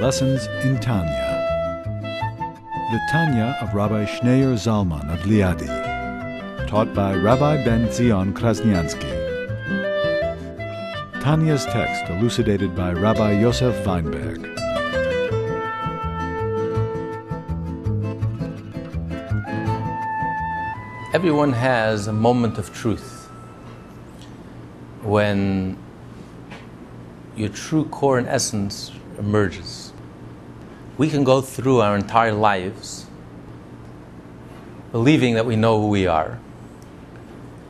Lessons in Tanya. The Tanya of Rabbi Schneur Zalman of Liadi, taught by Rabbi Ben Zion Krasniansky. Tanya's text elucidated by Rabbi Yosef Weinberg. Everyone has a moment of truth when your true core and essence emerges. We can go through our entire lives believing that we know who we are.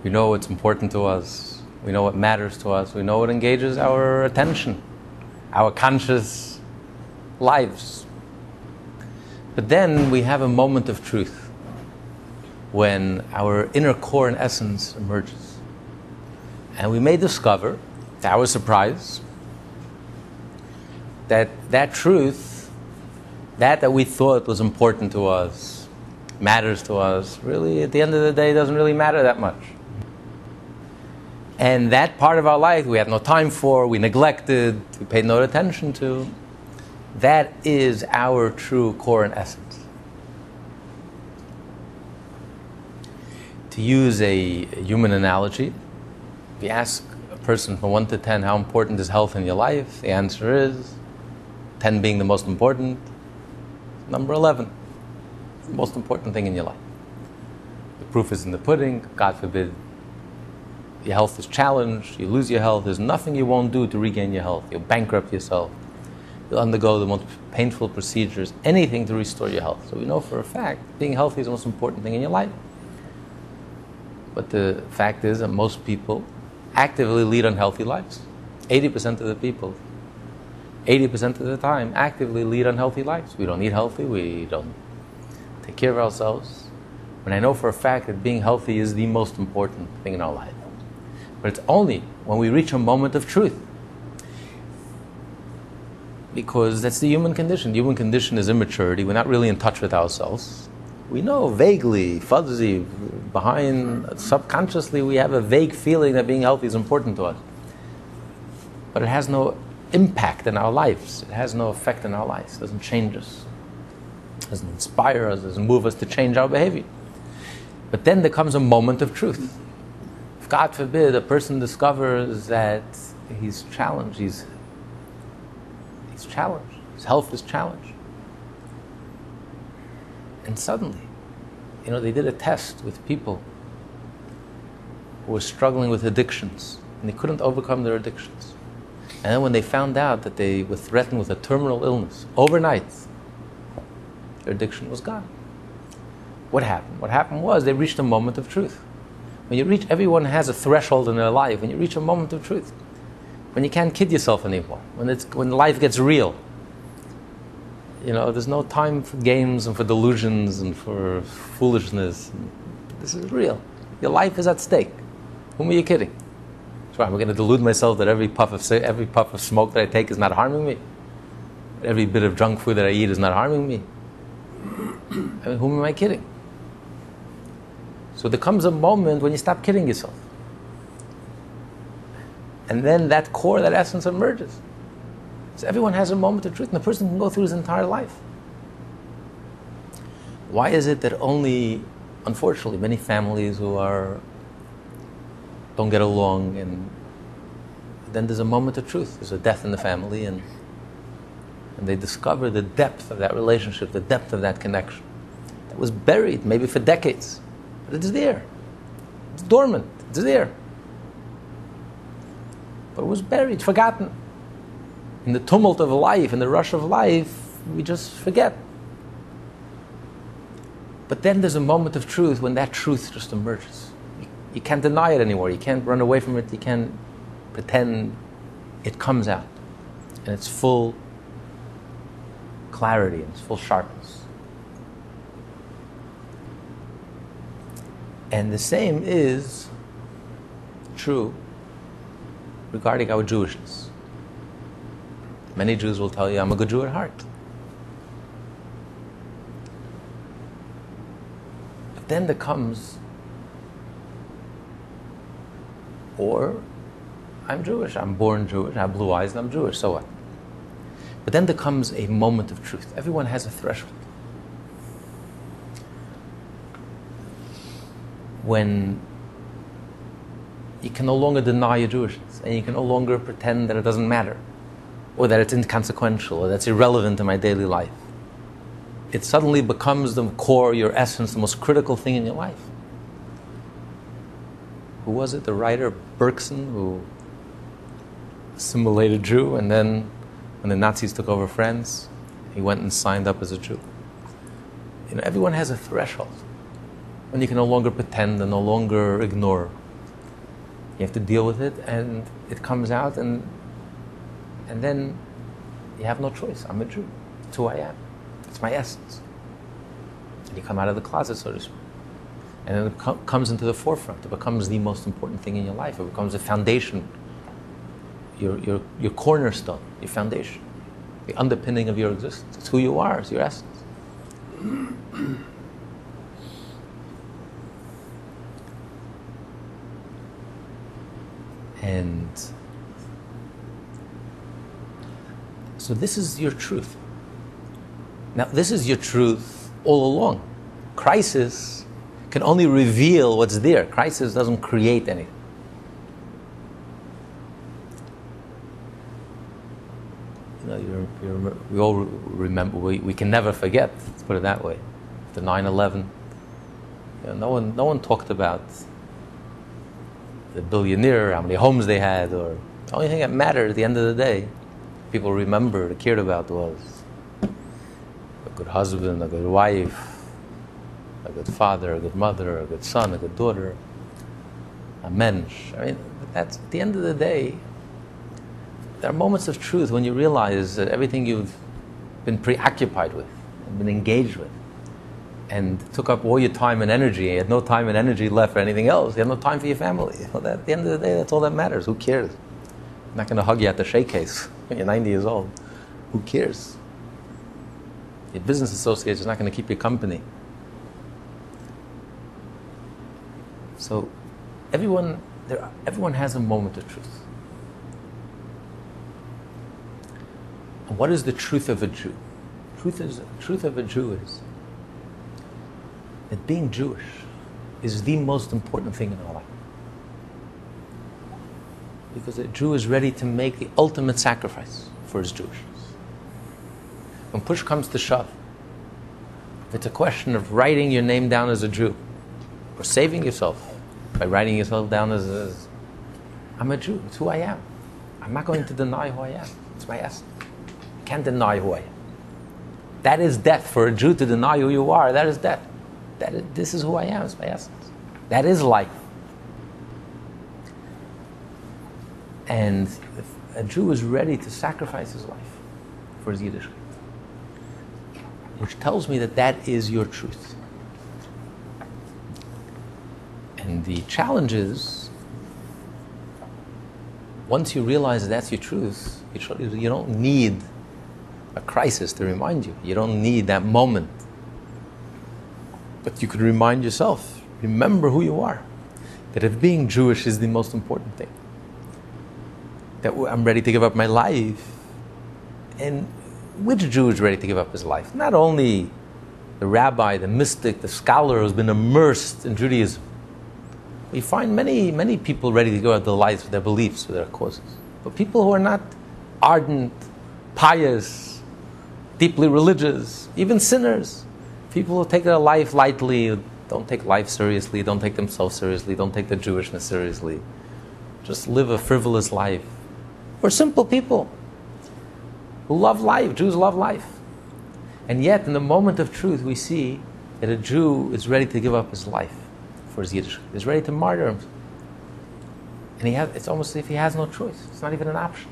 We know what's important to us. We know what matters to us. We know what engages our attention, our conscious lives. But then we have a moment of truth when our inner core and essence emerges. And we may discover, to our surprise, that that truth, that that we thought was important to us, matters to us, really at the end of the day doesn't really matter that much. And that part of our life we had no time for, we neglected, we paid no attention to, that is our true core and essence. To use a human analogy, if you ask a person from 1 to 10 how important is health in your life, the answer is 10 being the most important, number 11, the most important thing in your life. The proof is in the pudding, God forbid your health is challenged, you lose your health, there's nothing you won't do to regain your health. You'll bankrupt yourself. You'll undergo the most painful procedures, anything to restore your health. So we know for a fact being healthy is the most important thing in your life. But the fact is that most people actively lead unhealthy lives. 80% of the people 80% of the time actively lead unhealthy lives. We don't eat healthy, we don't take care of ourselves. When I know for a fact that being healthy is the most important thing in our life. But it's only when we reach a moment of truth. Because that's the human condition. The human condition is immaturity. We're not really in touch with ourselves. We know vaguely, fuzzy, behind, subconsciously, we have a vague feeling that being healthy is important to us. But it has no impact in our lives. It has no effect in our lives. It doesn't change us. It doesn't inspire us. It doesn't move us to change our behavior. But then there comes a moment of truth. If God forbid a person discovers that he's challenged, he's, he's challenged, his health is challenged. And suddenly, you know, they did a test with people who were struggling with addictions and they couldn't overcome their addictions. And then when they found out that they were threatened with a terminal illness, overnight, their addiction was gone. What happened? What happened was they reached a moment of truth. When you reach, everyone has a threshold in their life. When you reach a moment of truth, when you can't kid yourself anymore, when, it's, when life gets real, you know, there's no time for games and for delusions and for foolishness. This is real. Your life is at stake. Whom are you kidding? I'm going to delude myself that every puff of every puff of smoke that I take is not harming me. Every bit of junk food that I eat is not harming me. I mean, whom am I kidding? So there comes a moment when you stop kidding yourself. And then that core, that essence emerges. So everyone has a moment of truth, and the person can go through his entire life. Why is it that only, unfortunately, many families who are don't get along, and then there's a moment of truth. There's a death in the family, and and they discover the depth of that relationship, the depth of that connection that was buried maybe for decades, but it's there. It's dormant. It's there. But it was buried, forgotten. In the tumult of life, in the rush of life, we just forget. But then there's a moment of truth when that truth just emerges you can't deny it anymore. You can't run away from it. You can't pretend it comes out. And it's full clarity and it's full sharpness. And the same is true regarding our Jewishness. Many Jews will tell you, I'm a good Jew at heart. But then there comes Or I'm Jewish, I'm born Jewish, I have blue eyes and I'm Jewish, so what? But then there comes a moment of truth. Everyone has a threshold. When you can no longer deny your Jewishness, and you can no longer pretend that it doesn't matter, or that it's inconsequential, or that's irrelevant in my daily life. It suddenly becomes the core, your essence, the most critical thing in your life. Who was it? The writer Bergson, who assimilated Jew, and then when the Nazis took over France, he went and signed up as a Jew. You know, everyone has a threshold when you can no longer pretend and no longer ignore. You have to deal with it, and it comes out, and and then you have no choice. I'm a Jew. It's who I am. It's my essence. And you come out of the closet, so to speak. And then it com- comes into the forefront. It becomes the most important thing in your life. It becomes the foundation, your, your, your cornerstone, your foundation, the underpinning of your existence. It's who you are, it's your essence. and so this is your truth. Now, this is your truth all along. Crisis can only reveal what's there. Crisis doesn't create anything. You know, you, you we all remember, we, we can never forget, let's put it that way. The 9 11. You know, no, one, no one talked about the billionaire, how many homes they had, or the only thing that mattered at the end of the day, people remembered, cared about was a good husband, a good wife, a good father, a good mother, a good son, a good daughter, a mensch. I mean, that's at the end of the day. There are moments of truth when you realize that everything you've been preoccupied with, and been engaged with, and took up all your time and energy, you had no time and energy left for anything else. You have no time for your family. Well, that, at the end of the day, that's all that matters. Who cares? I'm not going to hug you at the shake case when you're 90 years old. Who cares? Your business associate is not going to keep you company. So everyone, there, everyone has a moment of truth. And what is the truth of a Jew? Truth is truth of a Jew is that being Jewish is the most important thing in our life. Because a Jew is ready to make the ultimate sacrifice for his Jewishness. When push comes to shove, if it's a question of writing your name down as a Jew, or saving yourself by writing yourself down as, as I'm a Jew, it's who I am. I'm not going to deny who I am. It's my essence. Can't deny who I am. That is death. For a Jew to deny who you are, that is death. That is, this is who I am, it's my essence. That is life. And a Jew is ready to sacrifice his life for his Yiddishkeit, which tells me that that is your truth. And the challenge is once you realize that's your truth, you don't need a crisis to remind you. You don't need that moment but you could remind yourself, remember who you are. That if being Jewish is the most important thing, that I'm ready to give up my life. And which Jew is ready to give up his life? Not only the rabbi, the mystic, the scholar who's been immersed in Judaism. We find many, many people ready to give up their lives for their beliefs, for their causes. But people who are not ardent, pious, deeply religious, even sinners, people who take their life lightly, don't take life seriously, don't take themselves seriously, don't take their Jewishness seriously, just live a frivolous life. We're simple people who love life. Jews love life. And yet, in the moment of truth, we see that a Jew is ready to give up his life for his Yiddish. He's ready to martyr himself. And he has, it's almost as if he has no choice. It's not even an option.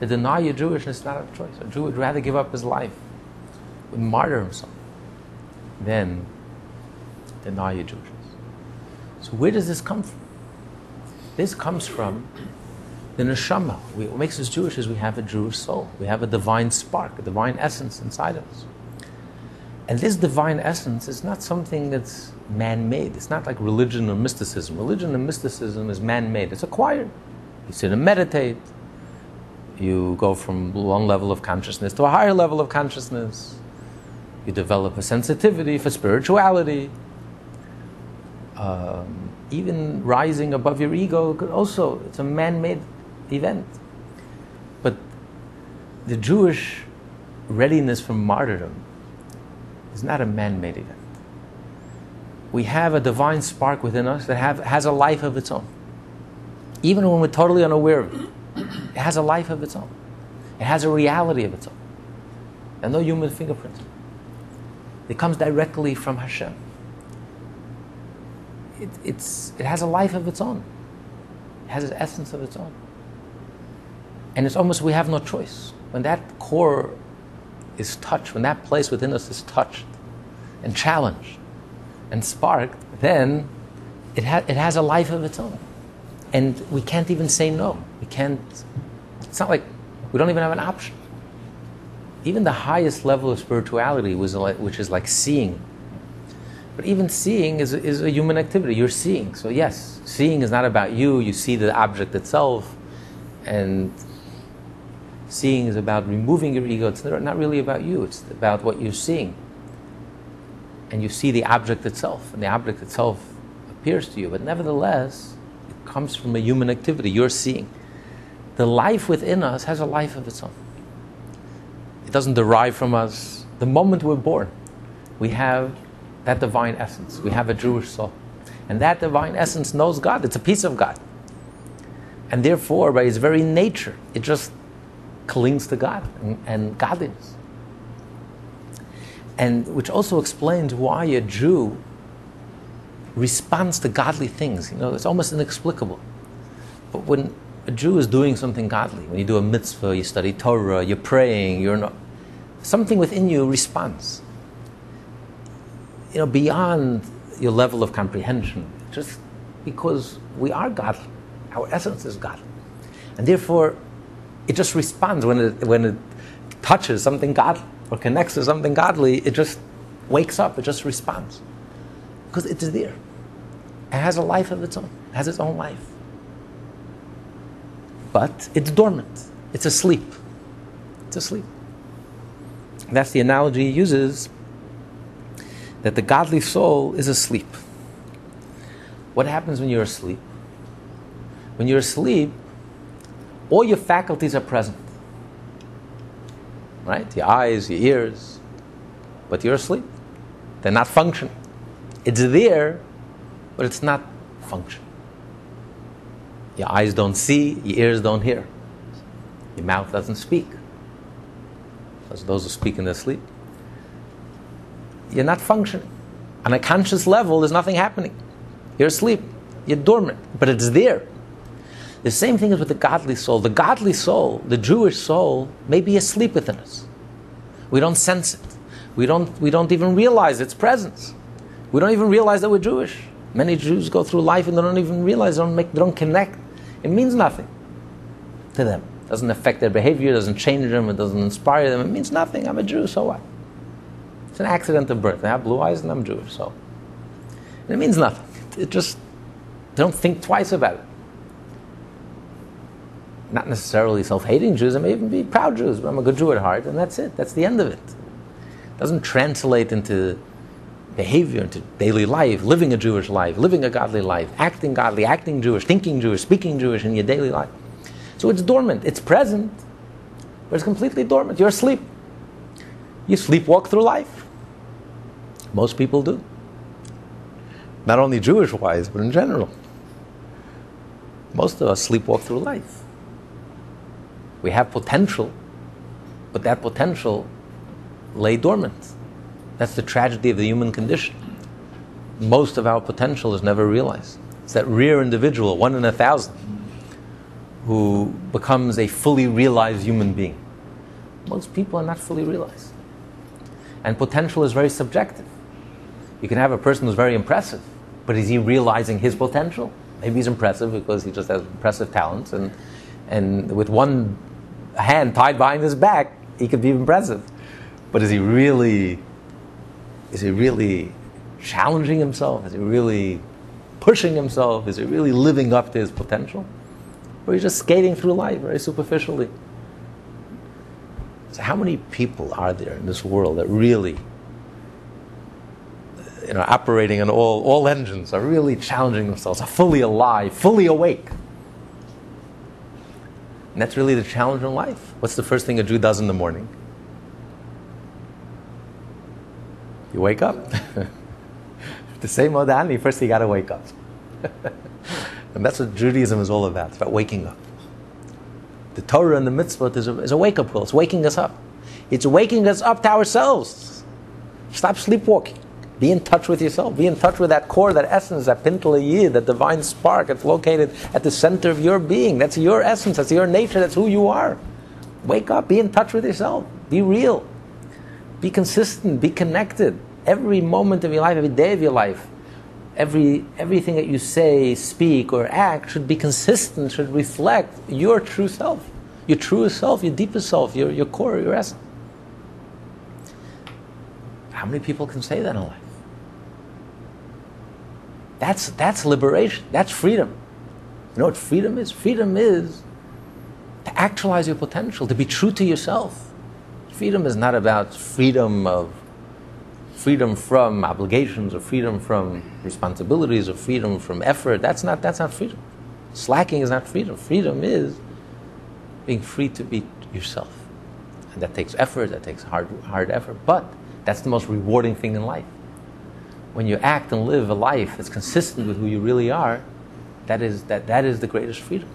To deny your Jewishness is not a choice. A Jew would rather give up his life, would martyr himself then deny your Jewishness. So where does this come from? This comes from the neshama. We, what makes us Jewish is we have a Jewish soul. We have a divine spark, a divine essence inside of us. And this divine essence is not something that's man made. It's not like religion or mysticism. Religion and mysticism is man made, it's acquired. You sit and meditate, You go from one level of consciousness to a higher level of consciousness. You develop a sensitivity for spirituality. Um, even rising above your ego could also, it's a man made event. But the Jewish readiness for martyrdom is not a man made event. We have a divine spark within us that have, has a life of its own. Even when we're totally unaware of it, it has a life of its own. It has a reality of its own. And no human fingerprint. It comes directly from Hashem. It, it's, it has a life of its own. It has an essence of its own. And it's almost we have no choice. When that core is touched, when that place within us is touched and challenged and sparked, then it, ha- it has a life of its own. And we can't even say no. We can't, it's not like we don't even have an option. Even the highest level of spirituality, was like, which is like seeing. But even seeing is, is a human activity. You're seeing. So, yes, seeing is not about you. You see the object itself. And Seeing is about removing your ego. It's not really about you, it's about what you're seeing. And you see the object itself, and the object itself appears to you. But nevertheless, it comes from a human activity. You're seeing. The life within us has a life of its own. It doesn't derive from us. The moment we're born, we have that divine essence. We have a Jewish soul. And that divine essence knows God. It's a piece of God. And therefore, by its very nature, it just clings to God and, and godliness. And which also explains why a Jew responds to godly things. You know, it's almost inexplicable. But when a Jew is doing something godly, when you do a mitzvah, you study Torah, you're praying, you're not, something within you responds. You know, beyond your level of comprehension, just because we are godly, our essence is godly. And therefore, it just responds when it, when it touches something godly or connects to something godly, it just wakes up, it just responds. Because it is there. It has a life of its own, it has its own life. But it's dormant, it's asleep. It's asleep. That's the analogy he uses that the godly soul is asleep. What happens when you're asleep? When you're asleep, all your faculties are present. Right? Your eyes, your ears, but you're asleep. They're not functioning. It's there, but it's not functioning. Your eyes don't see, your ears don't hear. Your mouth doesn't speak. As those who speak in their sleep. You're not functioning. On a conscious level, there's nothing happening. You're asleep. You're dormant, but it's there. The same thing is with the godly soul. The godly soul, the Jewish soul, may be asleep within us. We don't sense it. We don't, we don't even realize its presence. We don't even realize that we're Jewish. Many Jews go through life and they don't even realize, they don't, make, they don't connect. It means nothing to them. It doesn't affect their behavior, it doesn't change them, it doesn't inspire them. It means nothing. I'm a Jew, so what? It's an accident of birth. I have blue eyes and I'm Jewish, so. And it means nothing. It just, they don't think twice about it not necessarily self-hating Jews, I may even be proud Jews, but I'm a good Jew at heart, and that's it. That's the end of it. It doesn't translate into behavior, into daily life, living a Jewish life, living a godly life, acting godly, acting Jewish, thinking Jewish, speaking Jewish in your daily life. So it's dormant. It's present, but it's completely dormant. You're asleep. You sleepwalk through life. Most people do. Not only Jewish wise, but in general. Most of us sleepwalk through life. We have potential, but that potential lay dormant. That's the tragedy of the human condition. Most of our potential is never realized. It's that rare individual, one in a thousand, who becomes a fully realized human being. Most people are not fully realized. And potential is very subjective. You can have a person who's very impressive, but is he realizing his potential? Maybe he's impressive because he just has impressive talents, and, and with one hand tied behind his back, he could be impressive. But is he really, is he really challenging himself? Is he really pushing himself? Is he really living up to his potential? Or is he just skating through life very superficially? So how many people are there in this world that really you know, operating on all, all engines, are really challenging themselves, are fully alive, fully awake? And that's really the challenge in life. What's the first thing a Jew does in the morning? You wake up. the same old modality, first you got to wake up. and that's what Judaism is all about. It's about waking up. The Torah and the mitzvot is a, is a wake up call. It's waking us up. It's waking us up to ourselves. Stop sleepwalking. Be in touch with yourself. Be in touch with that core, that essence, that pintele yid, that divine spark. It's located at the center of your being. That's your essence. That's your nature. That's who you are. Wake up. Be in touch with yourself. Be real. Be consistent. Be connected. Every moment of your life, every day of your life, every everything that you say, speak, or act should be consistent. Should reflect your true self, your truest self, your deepest self, your your core, your essence. How many people can say that in life? That's, that's liberation. That's freedom. You know what freedom is? Freedom is to actualize your potential, to be true to yourself. Freedom is not about freedom of freedom from obligations or freedom from responsibilities or freedom from effort. That's not, that's not freedom. Slacking is not freedom. Freedom is being free to be yourself. And that takes effort, that takes hard, hard effort, but that's the most rewarding thing in life. When you act and live a life that's consistent with who you really are, that is, that, that is the greatest freedom.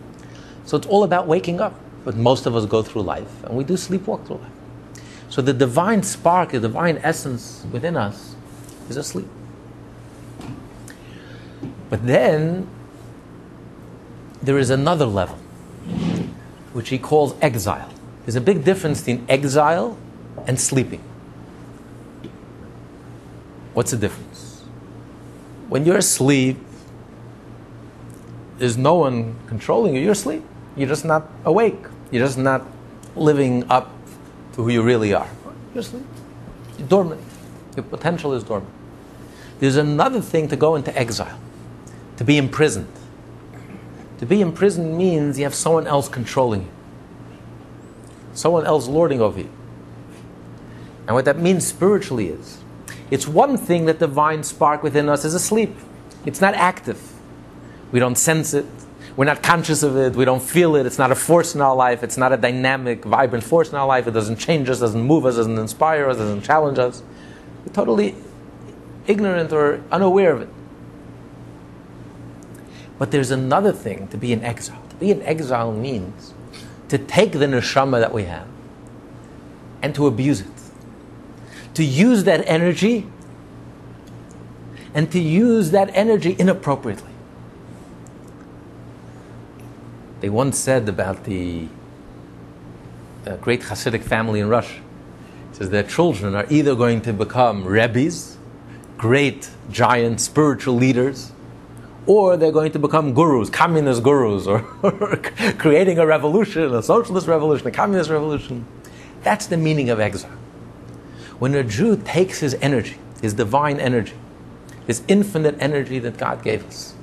So it's all about waking up. But most of us go through life, and we do sleepwalk through life. So the divine spark, the divine essence within us is asleep. But then there is another level, which he calls exile. There's a big difference between exile and sleeping. What's the difference? When you're asleep, there's no one controlling you. You're asleep. You're just not awake. You're just not living up to who you really are. You're asleep. You're dormant. Your potential is dormant. There's another thing to go into exile, to be imprisoned. To be imprisoned means you have someone else controlling you, someone else lording over you. And what that means spiritually is it's one thing that the divine spark within us is asleep. It's not active. We don't sense it. We're not conscious of it. We don't feel it. It's not a force in our life. It's not a dynamic, vibrant force in our life. It doesn't change us, doesn't move us, doesn't inspire us, doesn't challenge us. We're totally ignorant or unaware of it. But there's another thing to be in exile. To be in exile means to take the neshama that we have and to abuse it to use that energy and to use that energy inappropriately. They once said about the uh, great Hasidic family in Russia, says their children are either going to become rebbes, great, giant spiritual leaders, or they're going to become gurus, communist gurus, or, or creating a revolution, a socialist revolution, a communist revolution. That's the meaning of exile. When a Jew takes his energy, his divine energy, his infinite energy that God gave us,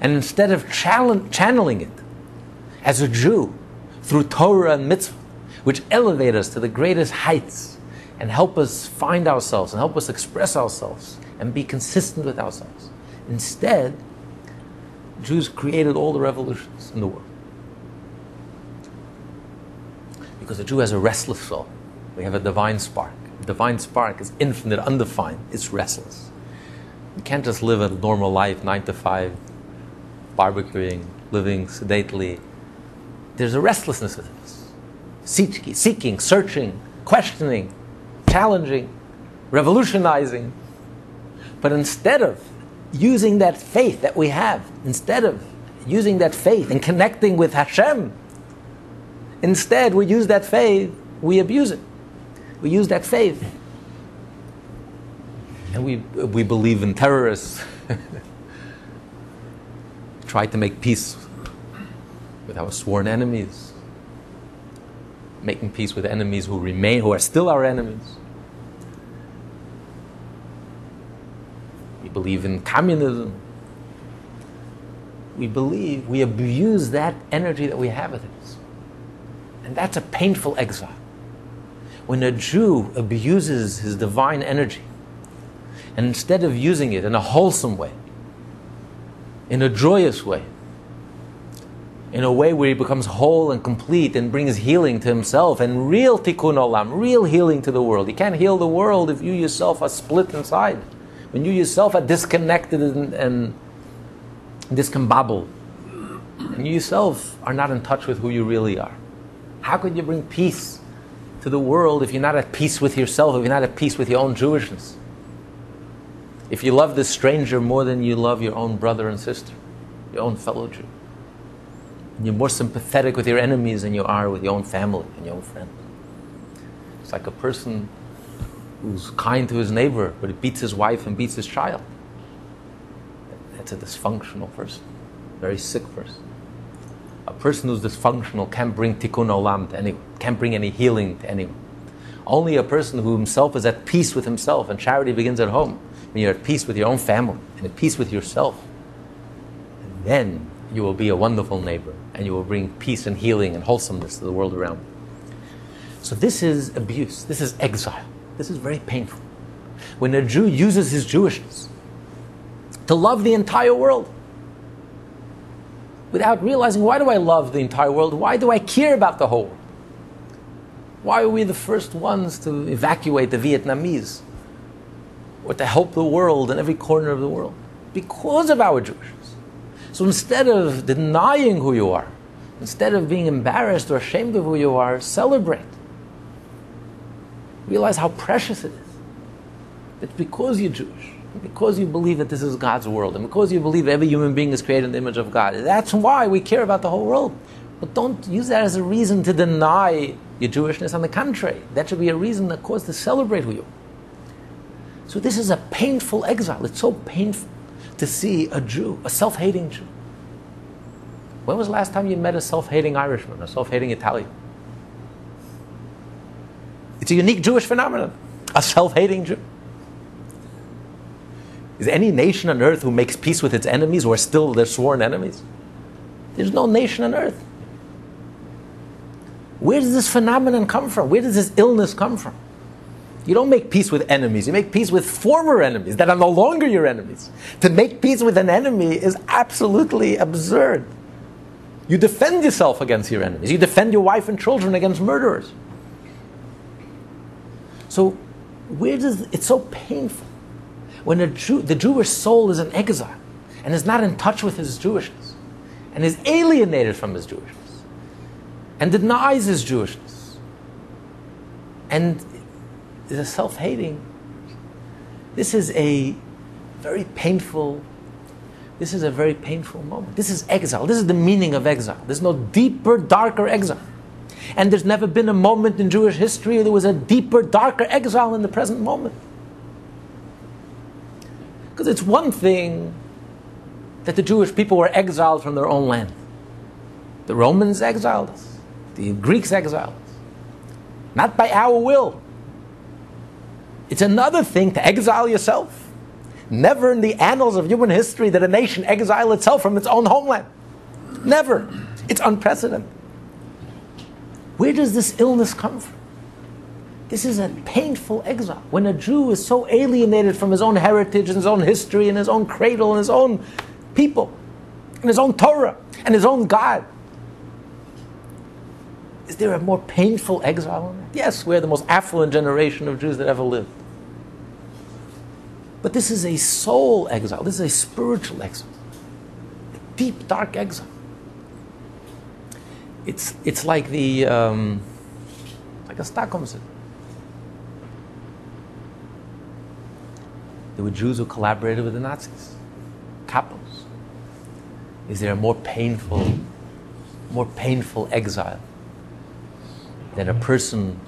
and instead of channeling it as a Jew through Torah and mitzvah, which elevate us to the greatest heights and help us find ourselves and help us express ourselves and be consistent with ourselves. Instead, Jews created all the revolutions in the world. Because a Jew has a restless soul. We have a divine spark divine spark is infinite, undefined. It's restless. You can't just live a normal life, nine to five, barbecuing, living sedately. There's a restlessness with this. Seeking, seeking, searching, questioning, challenging, revolutionizing. But instead of using that faith that we have, instead of using that faith and connecting with Hashem, instead we use that faith, we abuse it. We use that faith. And we, we believe in terrorists. Try to make peace with our sworn enemies. Making peace with enemies who remain, who are still our enemies. We believe in communism. We believe, we abuse that energy that we have with us. And that's a painful exile. When a Jew abuses his divine energy, and instead of using it in a wholesome way, in a joyous way, in a way where he becomes whole and complete and brings healing to himself and real tikkun olam, real healing to the world. You can't heal the world if you yourself are split inside. When you yourself are disconnected and, and discombobbled, and you yourself are not in touch with who you really are. How could you bring peace to the world if you're not at peace with yourself, if you're not at peace with your own Jewishness? If you love the stranger more than you love your own brother and sister, your own fellow Jew. And you're more sympathetic with your enemies than you are with your own family and your own friends. It's like a person who's kind to his neighbor, but he beats his wife and beats his child. That's a dysfunctional person, very sick person. Person who's dysfunctional can't bring tikkun olam to anyone, can't bring any healing to anyone. Only a person who himself is at peace with himself, and charity begins at home, when you're at peace with your own family and at peace with yourself, then you will be a wonderful neighbor and you will bring peace and healing and wholesomeness to the world around you. So, this is abuse, this is exile, this is very painful. When a Jew uses his Jewishness to love the entire world, without realizing why do I love the entire world? Why do I care about the whole? Why are we the first ones to evacuate the Vietnamese or to help the world in every corner of the world? Because of our Jewishness. So instead of denying who you are, instead of being embarrassed or ashamed of who you are, celebrate. Realize how precious it is. That because you're Jewish, because you believe that this is God's world, and because you believe every human being is created in the image of God, that's why we care about the whole world. But don't use that as a reason to deny your Jewishness. On the contrary, that should be a reason, a cause to celebrate who you. So this is a painful exile. It's so painful to see a Jew, a self hating Jew. When was the last time you met a self hating Irishman, a self hating Italian? It's a unique Jewish phenomenon, a self hating Jew. Is any nation on earth who makes peace with its enemies or still their sworn enemies? There's no nation on earth. Where does this phenomenon come from? Where does this illness come from? You don't make peace with enemies. You make peace with former enemies that are no longer your enemies. To make peace with an enemy is absolutely absurd. You defend yourself against your enemies. You defend your wife and children against murderers. So, where does it's so painful when a Jew, the Jewish soul is in exile and is not in touch with his Jewishness and is alienated from his Jewishness and denies his Jewishness and is a self hating. This is a very painful. This is a very painful moment. This is exile. This is the meaning of exile. There's no deeper, darker exile. And there's never been a moment in Jewish history where there was a deeper, darker exile in the present moment. Because it's one thing that the Jewish people were exiled from their own land. The Romans exiled us, the Greeks exiled us. Not by our will. It's another thing to exile yourself. Never in the annals of human history did a nation exile itself from its own homeland. Never. It's unprecedented. Where does this illness come from? This is a painful exile. When a Jew is so alienated from his own heritage and his own history and his own cradle and his own people and his own Torah and his own God. Is there a more painful exile? Yes, we're the most affluent generation of Jews that ever lived. But this is a soul exile. This is a spiritual exile. A deep, dark exile. It's, it's like the um, like a Stockholm syndrome. There were Jews who collaborated with the Nazis, capos. Is there a more painful, more painful exile than a person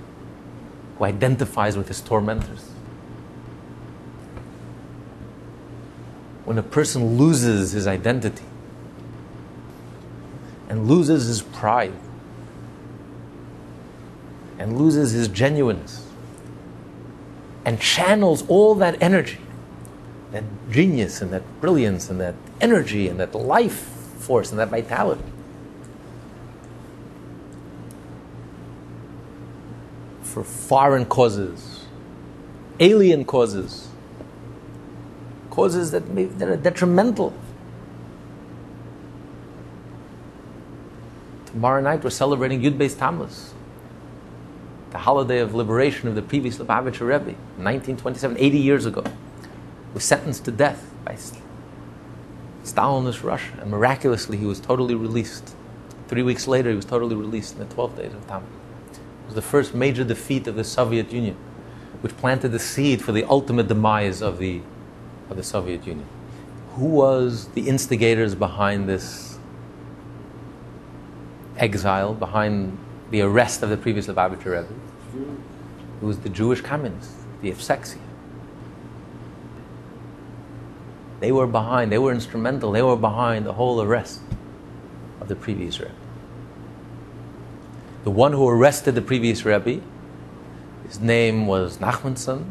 who identifies with his tormentors? When a person loses his identity and loses his pride and loses his genuineness and channels all that energy that genius and that brilliance and that energy and that life force and that vitality for foreign causes, alien causes, causes that, may, that are detrimental. Tomorrow night we're celebrating Yud Beis Tammuz, the holiday of liberation of the previous Lubavitcher Rebbe, 1927, 80 years ago, was sentenced to death by Stalinist Russia, and miraculously he was totally released. Three weeks later, he was totally released in the 12 days of Tammuz. It was the first major defeat of the Soviet Union, which planted the seed for the ultimate demise of the, of the Soviet Union. Who was the instigators behind this exile, behind the arrest of the previous Lubavitcher Rebbe? It was the Jewish communists, the Evsektsia. They were behind, they were instrumental, they were behind the whole arrest of the previous Rebbe. The one who arrested the previous Rebbe, his name was Nachmanson.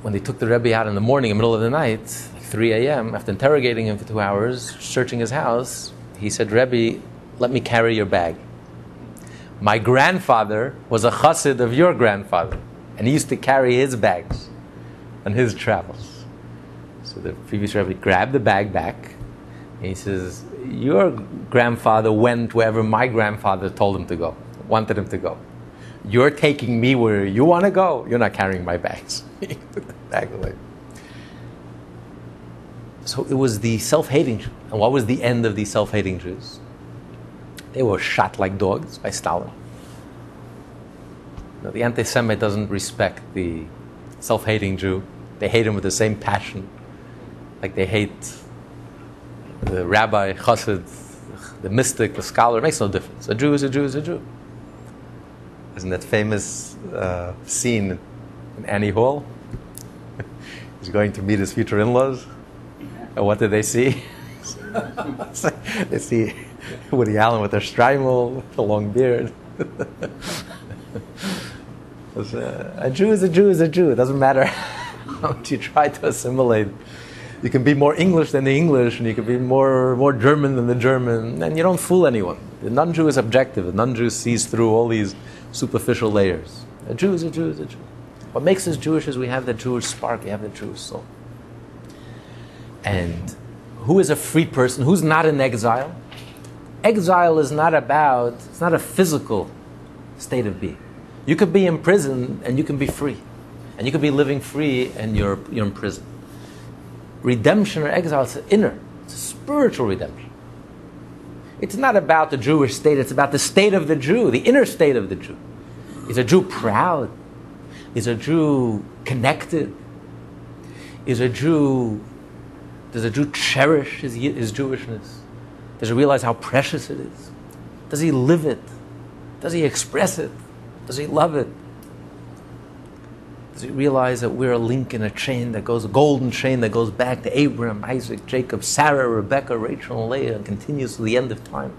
When they took the Rebbe out in the morning, in the middle of the night, like 3 a.m., after interrogating him for two hours, searching his house, he said, Rebbe, let me carry your bag. My grandfather was a chassid of your grandfather, and he used to carry his bags on his travels. So the previous Rebbe grabbed the bag back, and he says, Your grandfather went wherever my grandfather told him to go, wanted him to go. You're taking me where you want to go. You're not carrying my bags. bag away. So it was the self hating. And what was the end of the self hating Jews? They were shot like dogs by Stalin. Know, the anti Semite doesn't respect the self hating Jew, they hate him with the same passion like they hate the rabbi, chassid, the mystic, the scholar. It makes no difference. A Jew is a Jew is a Jew. Isn't that famous uh, scene in Annie Hall? He's going to meet his future in-laws, and what do they see? they see Woody Allen with their shtreimel, the long beard. a Jew is a Jew is a Jew. It doesn't matter how much you try to assimilate you can be more English than the English, and you can be more, more German than the German, and you don't fool anyone. The non Jew is objective. The non Jew sees through all these superficial layers. A Jew is a Jew is a Jew. What makes us Jewish is we have the Jewish spark, we have the Jewish soul. And who is a free person? Who's not in exile? Exile is not about, it's not a physical state of being. You could be in prison and you can be free. And you could be living free and you're, you're in prison redemption or exile, it's inner, it's a spiritual redemption. It's not about the Jewish state, it's about the state of the Jew, the inner state of the Jew. Is a Jew proud? Is a Jew connected? Is a Jew, does a Jew cherish his, his Jewishness? Does he realize how precious it is? Does he live it? Does he express it? Does he love it? He realize that we're a link in a chain that goes, a golden chain that goes back to Abraham, Isaac, Jacob, Sarah, Rebecca, Rachel, and Leah, and continues to the end of time?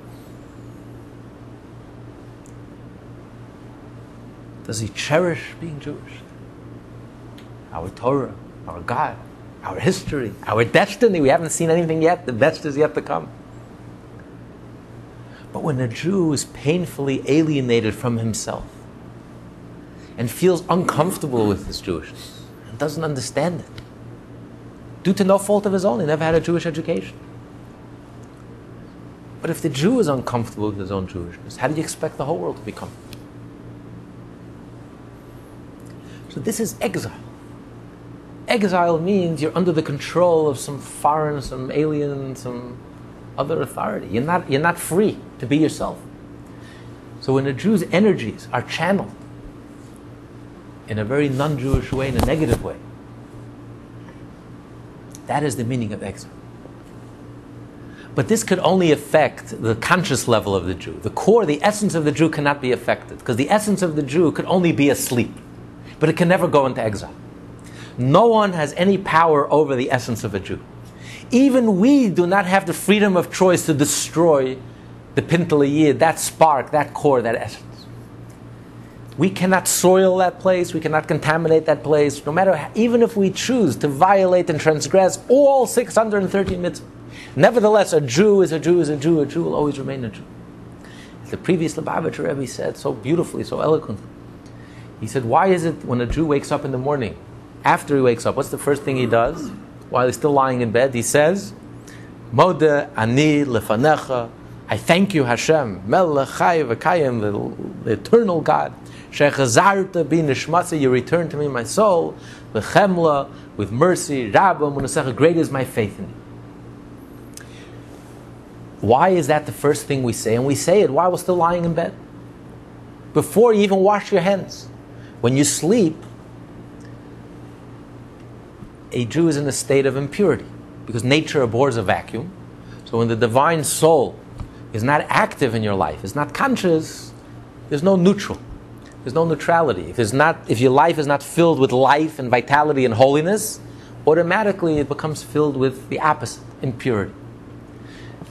Does he cherish being Jewish? Our Torah, our God, our history, our destiny. We haven't seen anything yet. The best is yet to come. But when a Jew is painfully alienated from himself, and feels uncomfortable with his Jewishness and doesn't understand it. Due to no fault of his own, he never had a Jewish education. But if the Jew is uncomfortable with his own Jewishness, how do you expect the whole world to be comfortable? So this is exile. Exile means you're under the control of some foreign, some alien, some other authority. You're not, you're not free to be yourself. So when a Jew's energies are channeled in a very non Jewish way, in a negative way. That is the meaning of exile. But this could only affect the conscious level of the Jew. The core, the essence of the Jew cannot be affected, because the essence of the Jew could only be asleep, but it can never go into exile. No one has any power over the essence of a Jew. Even we do not have the freedom of choice to destroy the pintele that spark, that core, that essence. We cannot soil that place, we cannot contaminate that place, no matter, even if we choose to violate and transgress all 613 mitzvahs. Nevertheless, a Jew is a Jew is a Jew, a Jew will always remain a Jew. The previous Lubavitcher Rebbe said so beautifully, so eloquently. He said, Why is it when a Jew wakes up in the morning, after he wakes up, what's the first thing he does? While he's still lying in bed, he says, Moda ani lefanecha. I thank you, Hashem, Melech Chai the, eternal God. Shechazarta bi nishmasa, you return to me my soul, v'chemla, with mercy, Rabba munasecha, great is my faith in you. Why is that the first thing we say? And we say it while we're still lying in bed. Before you even wash your hands. When you sleep, a Jew is in a state of impurity because nature abhors a vacuum. So when the divine soul is not active in your life, is not conscious, there's no neutral. There's no neutrality. If, not, if your life is not filled with life and vitality and holiness, automatically it becomes filled with the opposite, impurity.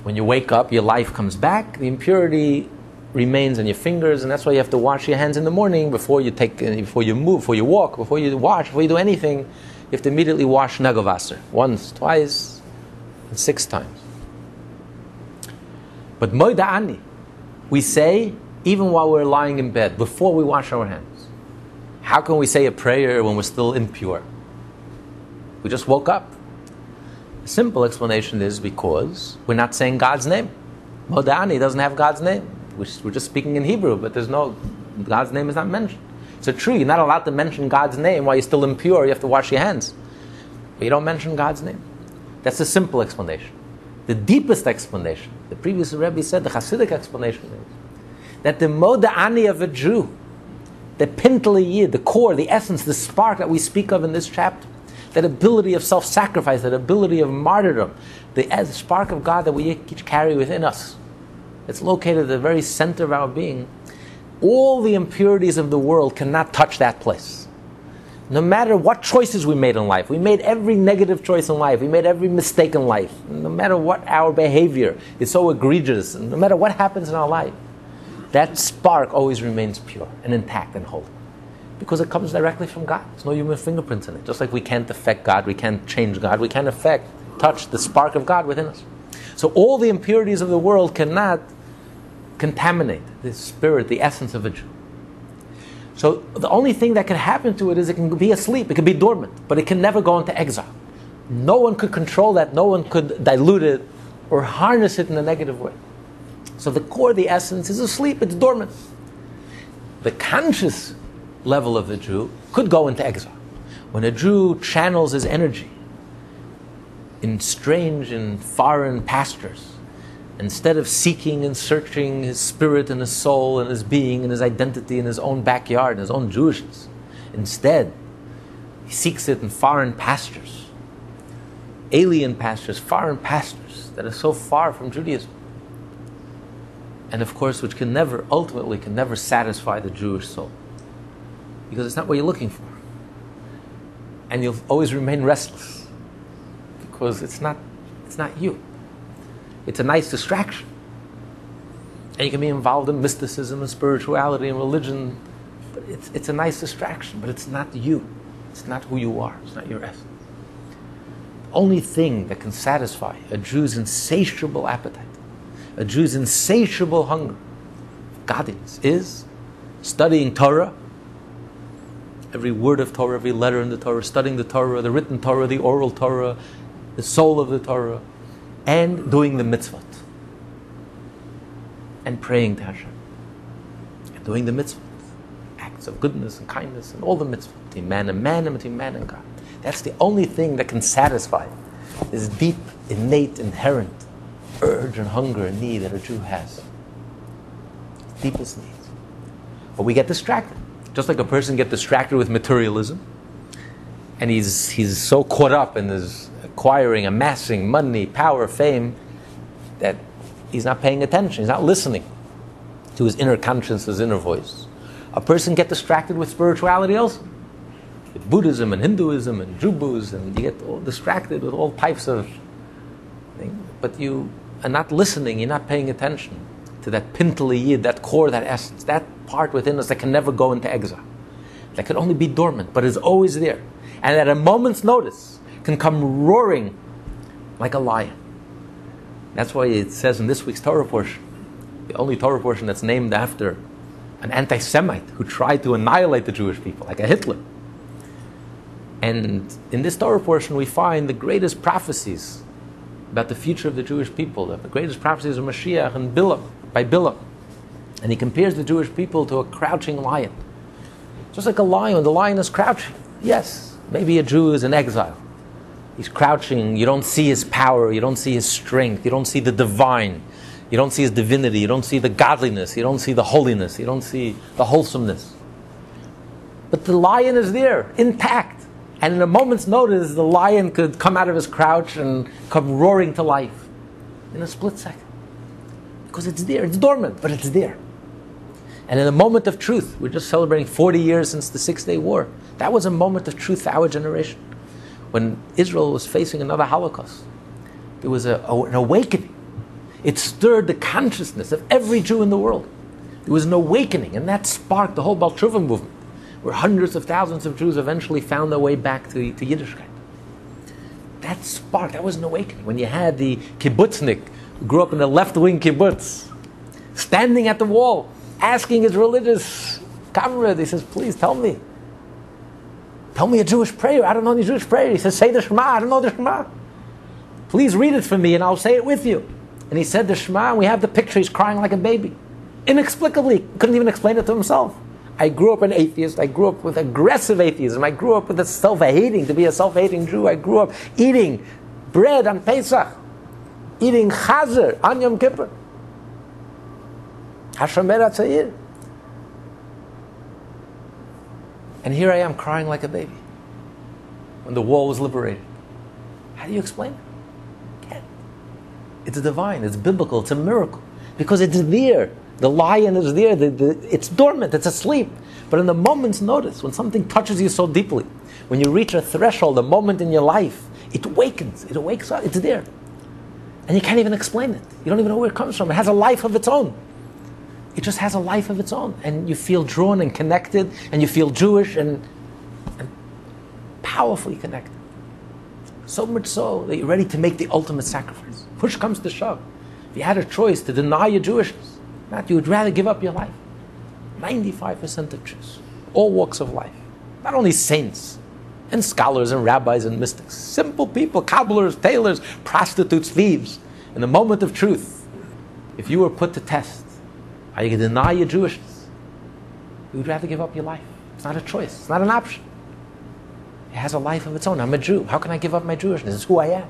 When you wake up, your life comes back, the impurity remains in your fingers, and that's why you have to wash your hands in the morning before you take, uh, before you move, before you walk, before you wash, before you do anything. You have to immediately wash negel vasser once, twice, and six times. But moida ani, we say even while we're lying in bed, before we wash our hands. How can we say a prayer when we're still impure? We just woke up. The simple explanation is because we're not saying God's name. Modani doesn't have God's name. We're just speaking in Hebrew, but there's no, God's name is not mentioned. So true, you're not allowed to mention God's name while you're still impure, you have to wash your hands. But you don't mention God's name. That's the simple explanation. The deepest explanation, the previous Rebbe said, the Hasidic explanation is that the Moda'ani of a Jew, the Pintele Yid, the core, the essence, the spark that we speak of in this chapter, that ability of self sacrifice, that ability of martyrdom, the spark of God that we each carry within us. It's located at the very center of our being. All the impurities of the world cannot touch that place. No matter what choices we made in life, we made every negative choice in life, we made every mistake in life, no matter what our behavior is so egregious, no matter what happens in our life, that spark always remains pure and intact and holy because it comes directly from God. There's no human fingerprints in it. Just like we can't affect God, we can't change God, we can't affect, touch the spark of God within us. So all the impurities of the world cannot contaminate the spirit, the essence of a Jew. So the only thing that can happen to it is it can be asleep, it can be dormant, but it can never go into exile. No one could control that, no one could dilute it or harness it in a negative way. So the core, the essence, is asleep, it's dormant. The conscious level of the Jew could go into exile. When a Jew channels his energy in strange and foreign pastures, instead of seeking and searching his spirit and his soul and his being and his identity in his own backyard, in his own Jewishness, instead, he seeks it in foreign pastures, alien pastures, foreign pastures that are so far from Judaism. And of course, which can never, ultimately, can never satisfy the Jewish soul because it's not what you're looking for. And you'll always remain restless because it's not, it's not you. It's a nice distraction. And you can be involved in mysticism and spirituality and religion, but it's, it's a nice distraction, but it's not you. It's not who you are, it's not your essence. The only thing that can satisfy a Jew's insatiable appetite, a Jew's insatiable hunger, godliness, is studying Torah every word of Torah, every letter in the Torah, studying the Torah, the written Torah, the oral Torah, the soul of the Torah, and doing the mitzvot. And praying to Hashem. And doing the mitzvot. Acts of goodness and kindness and all the mitzvot. Between man and man and between man and God. That's the only thing that can satisfy this deep, innate, inherent urge and hunger and need that a Jew has. Deepest needs. But we get distracted. Just like a person gets distracted with materialism, and he's, he's so caught up in his acquiring, amassing money, power, fame, that he's not paying attention, he's not listening to his inner conscience, his inner voice. A person get distracted with spirituality also. With Buddhism and Hinduism and Jubus, and you get all distracted with all types of things. But you are not listening, you're not paying attention to that pintele yid, that core, that essence, that part within us that can never go into exile, that can only be dormant, but is always there, and at a moment's notice can come roaring like a lion. That's why it says in this week's Torah portion the only Torah portion that's named after an anti Semite who tried to annihilate the Jewish people, like a Hitler. And in this Torah portion, we find the greatest prophecies about the future of the Jewish people, the greatest prophecies of Mashiach and Bilam, by Bilam. And he compares the Jewish people to a crouching lion. Just like a lion, the lion is crouching. Yes, maybe a Jew is in exile. He's crouching, you don't see his power, you don't see his strength, you don't see the divine, you don't see his divinity, you don't see the godliness, you don't see the holiness, you don't see the wholesomeness. But the lion is there, intact. And in a moment's notice, the lion could come out of his crouch and come roaring to life in a split second. Because it's there, it's dormant, but it's there. And in a moment of truth, we're just celebrating 40 years since the Six Day War. That was a moment of truth for our generation. When Israel was facing another Holocaust, there was a, a, an awakening. It stirred the consciousness of every Jew in the world. There was an awakening, and that sparked the whole Baal Teshuva movement where hundreds of thousands of Jews eventually found their way back to, to Yiddishkeit. That spark, that was an awakening. When you had the kibbutznik, who grew up in the left wing kibbutz, standing at the wall, asking his religious comrade, he says, Please tell me. Tell me a Jewish prayer. I don't know any Jewish prayer. He says, Say the Shema. I don't know the Shema. Please read it for me and I'll say it with you. And he said the Shema, and we have the picture. He's crying like a baby. Inexplicably, couldn't even explain it to himself. I grew up an atheist. I grew up with aggressive atheism. I grew up with a self-hating, to be a self-hating Jew. I grew up eating bread on Pesach, eating chazer on Yom Kippur. Hashomer Hatzair. And here I am crying like a baby when the wall was liberated. How do you explain it? Can't. It's divine, it's biblical, it's a miracle. Because it's there. The lion is there, the, the, it's dormant, it's asleep. But in the moment's notice, when something touches you so deeply, when you reach a threshold, a moment in your life, it wakens, it wakes up, it's there. And you can't even explain it. You don't even know where it comes from. It has a life of its own. It just has a life of its own. And you feel drawn and connected, and you feel Jewish and, and powerfully connected. So much so that you're ready to make the ultimate sacrifice. Push comes to shove. If you had a choice to deny your Jewishness, not you would rather give up your life. 95% of Jews, all walks of life, not only saints and scholars and rabbis and mystics, simple people, cobblers, tailors, prostitutes, thieves. In the moment of truth, if you were put to test, are you going to deny your Jewishness? You would rather give up your life. It's not a choice, it's not an option. It has a life of its own. I'm a Jew. How can I give up my Jewishness? It's who I am.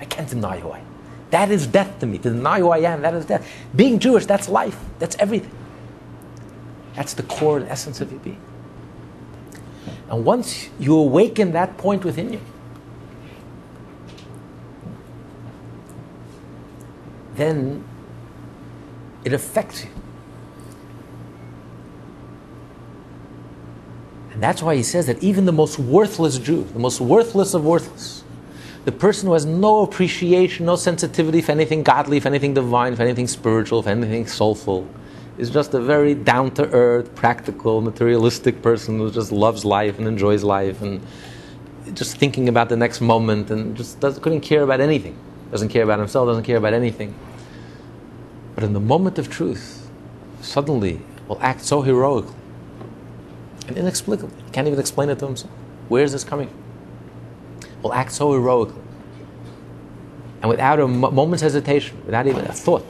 I can't deny who I am. That is death to me. To deny who I am, that is death. Being Jewish, that's life. That's everything. That's the core and essence of your being. And once you awaken that point within you, then it affects you. And that's why he says that even the most worthless Jew, the most worthless of worthless, the person who has no appreciation, no sensitivity for anything godly, for anything divine, for anything spiritual, for anything soulful, is just a very down to earth, practical, materialistic person who just loves life and enjoys life and just thinking about the next moment and just couldn't care about anything. Doesn't care about himself, doesn't care about anything. But in the moment of truth, suddenly will act so heroically and inexplicably. Can't even explain it to himself. Where is this coming from? will act so heroically and without a moment's hesitation, without even a thought,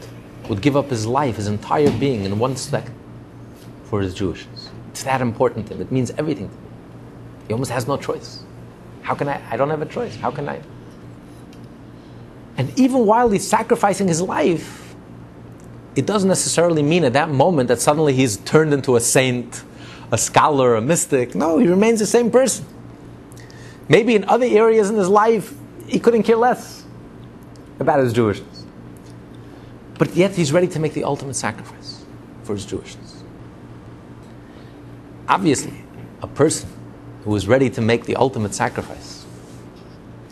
would give up his life, his entire being in one second for his Jewishness. It's that important to him. It means everything to him. He almost has no choice. How can I? I don't have a choice. How can I? And even while he's sacrificing his life, it doesn't necessarily mean at that moment that suddenly he's turned into a saint, a scholar, a mystic. No, he remains the same person. Maybe in other areas in his life, he couldn't care less about his Jewishness. But yet he's ready to make the ultimate sacrifice for his Jewishness. Obviously, a person who was ready to make the ultimate sacrifice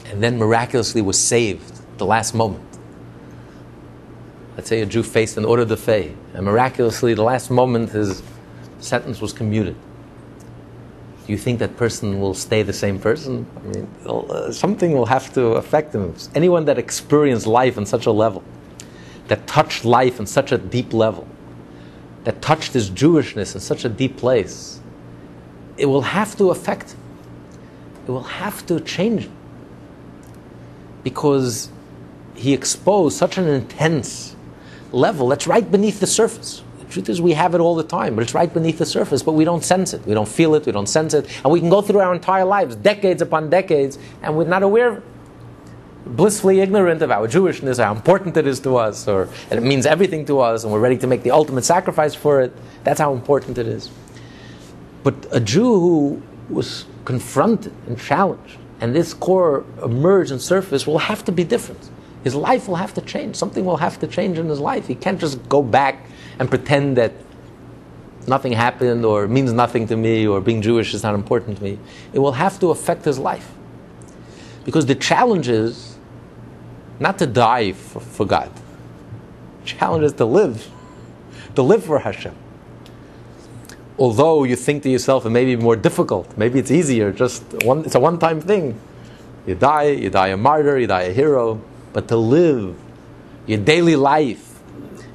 and then miraculously was saved the last moment. Let's say a Jew faced an auto de fe, and miraculously, the last moment, his sentence was commuted do you think that person will stay the same person? I mean, uh, something will have to affect them. Anyone that experienced life on such a level, that touched life on such a deep level, that touched his Jewishness in such a deep place, it will have to affect. It will have to change. Because he exposed such an intense level that's right beneath the surface. Truth is, we have it all the time, but it's right beneath the surface, but we don't sense it. We don't feel it, we don't sense it. And we can go through our entire lives, decades upon decades, and we're not aware. Blissfully ignorant of our Jewishness, how important it is to us, or it means everything to us, and we're ready to make the ultimate sacrifice for it. That's how important it is. But a Jew who was confronted and challenged, and this core emerged and surface will have to be different. His life will have to change. Something will have to change in his life. He can't just go back and pretend that nothing happened or means nothing to me or being Jewish is not important to me. It will have to affect his life. Because the challenge is not to die for, for God, the challenge is to live, to live for Hashem. Although you think to yourself it may be more difficult, maybe it's easier, just one, it's a one time thing. You die, you die a martyr, you die a hero, but to live your daily life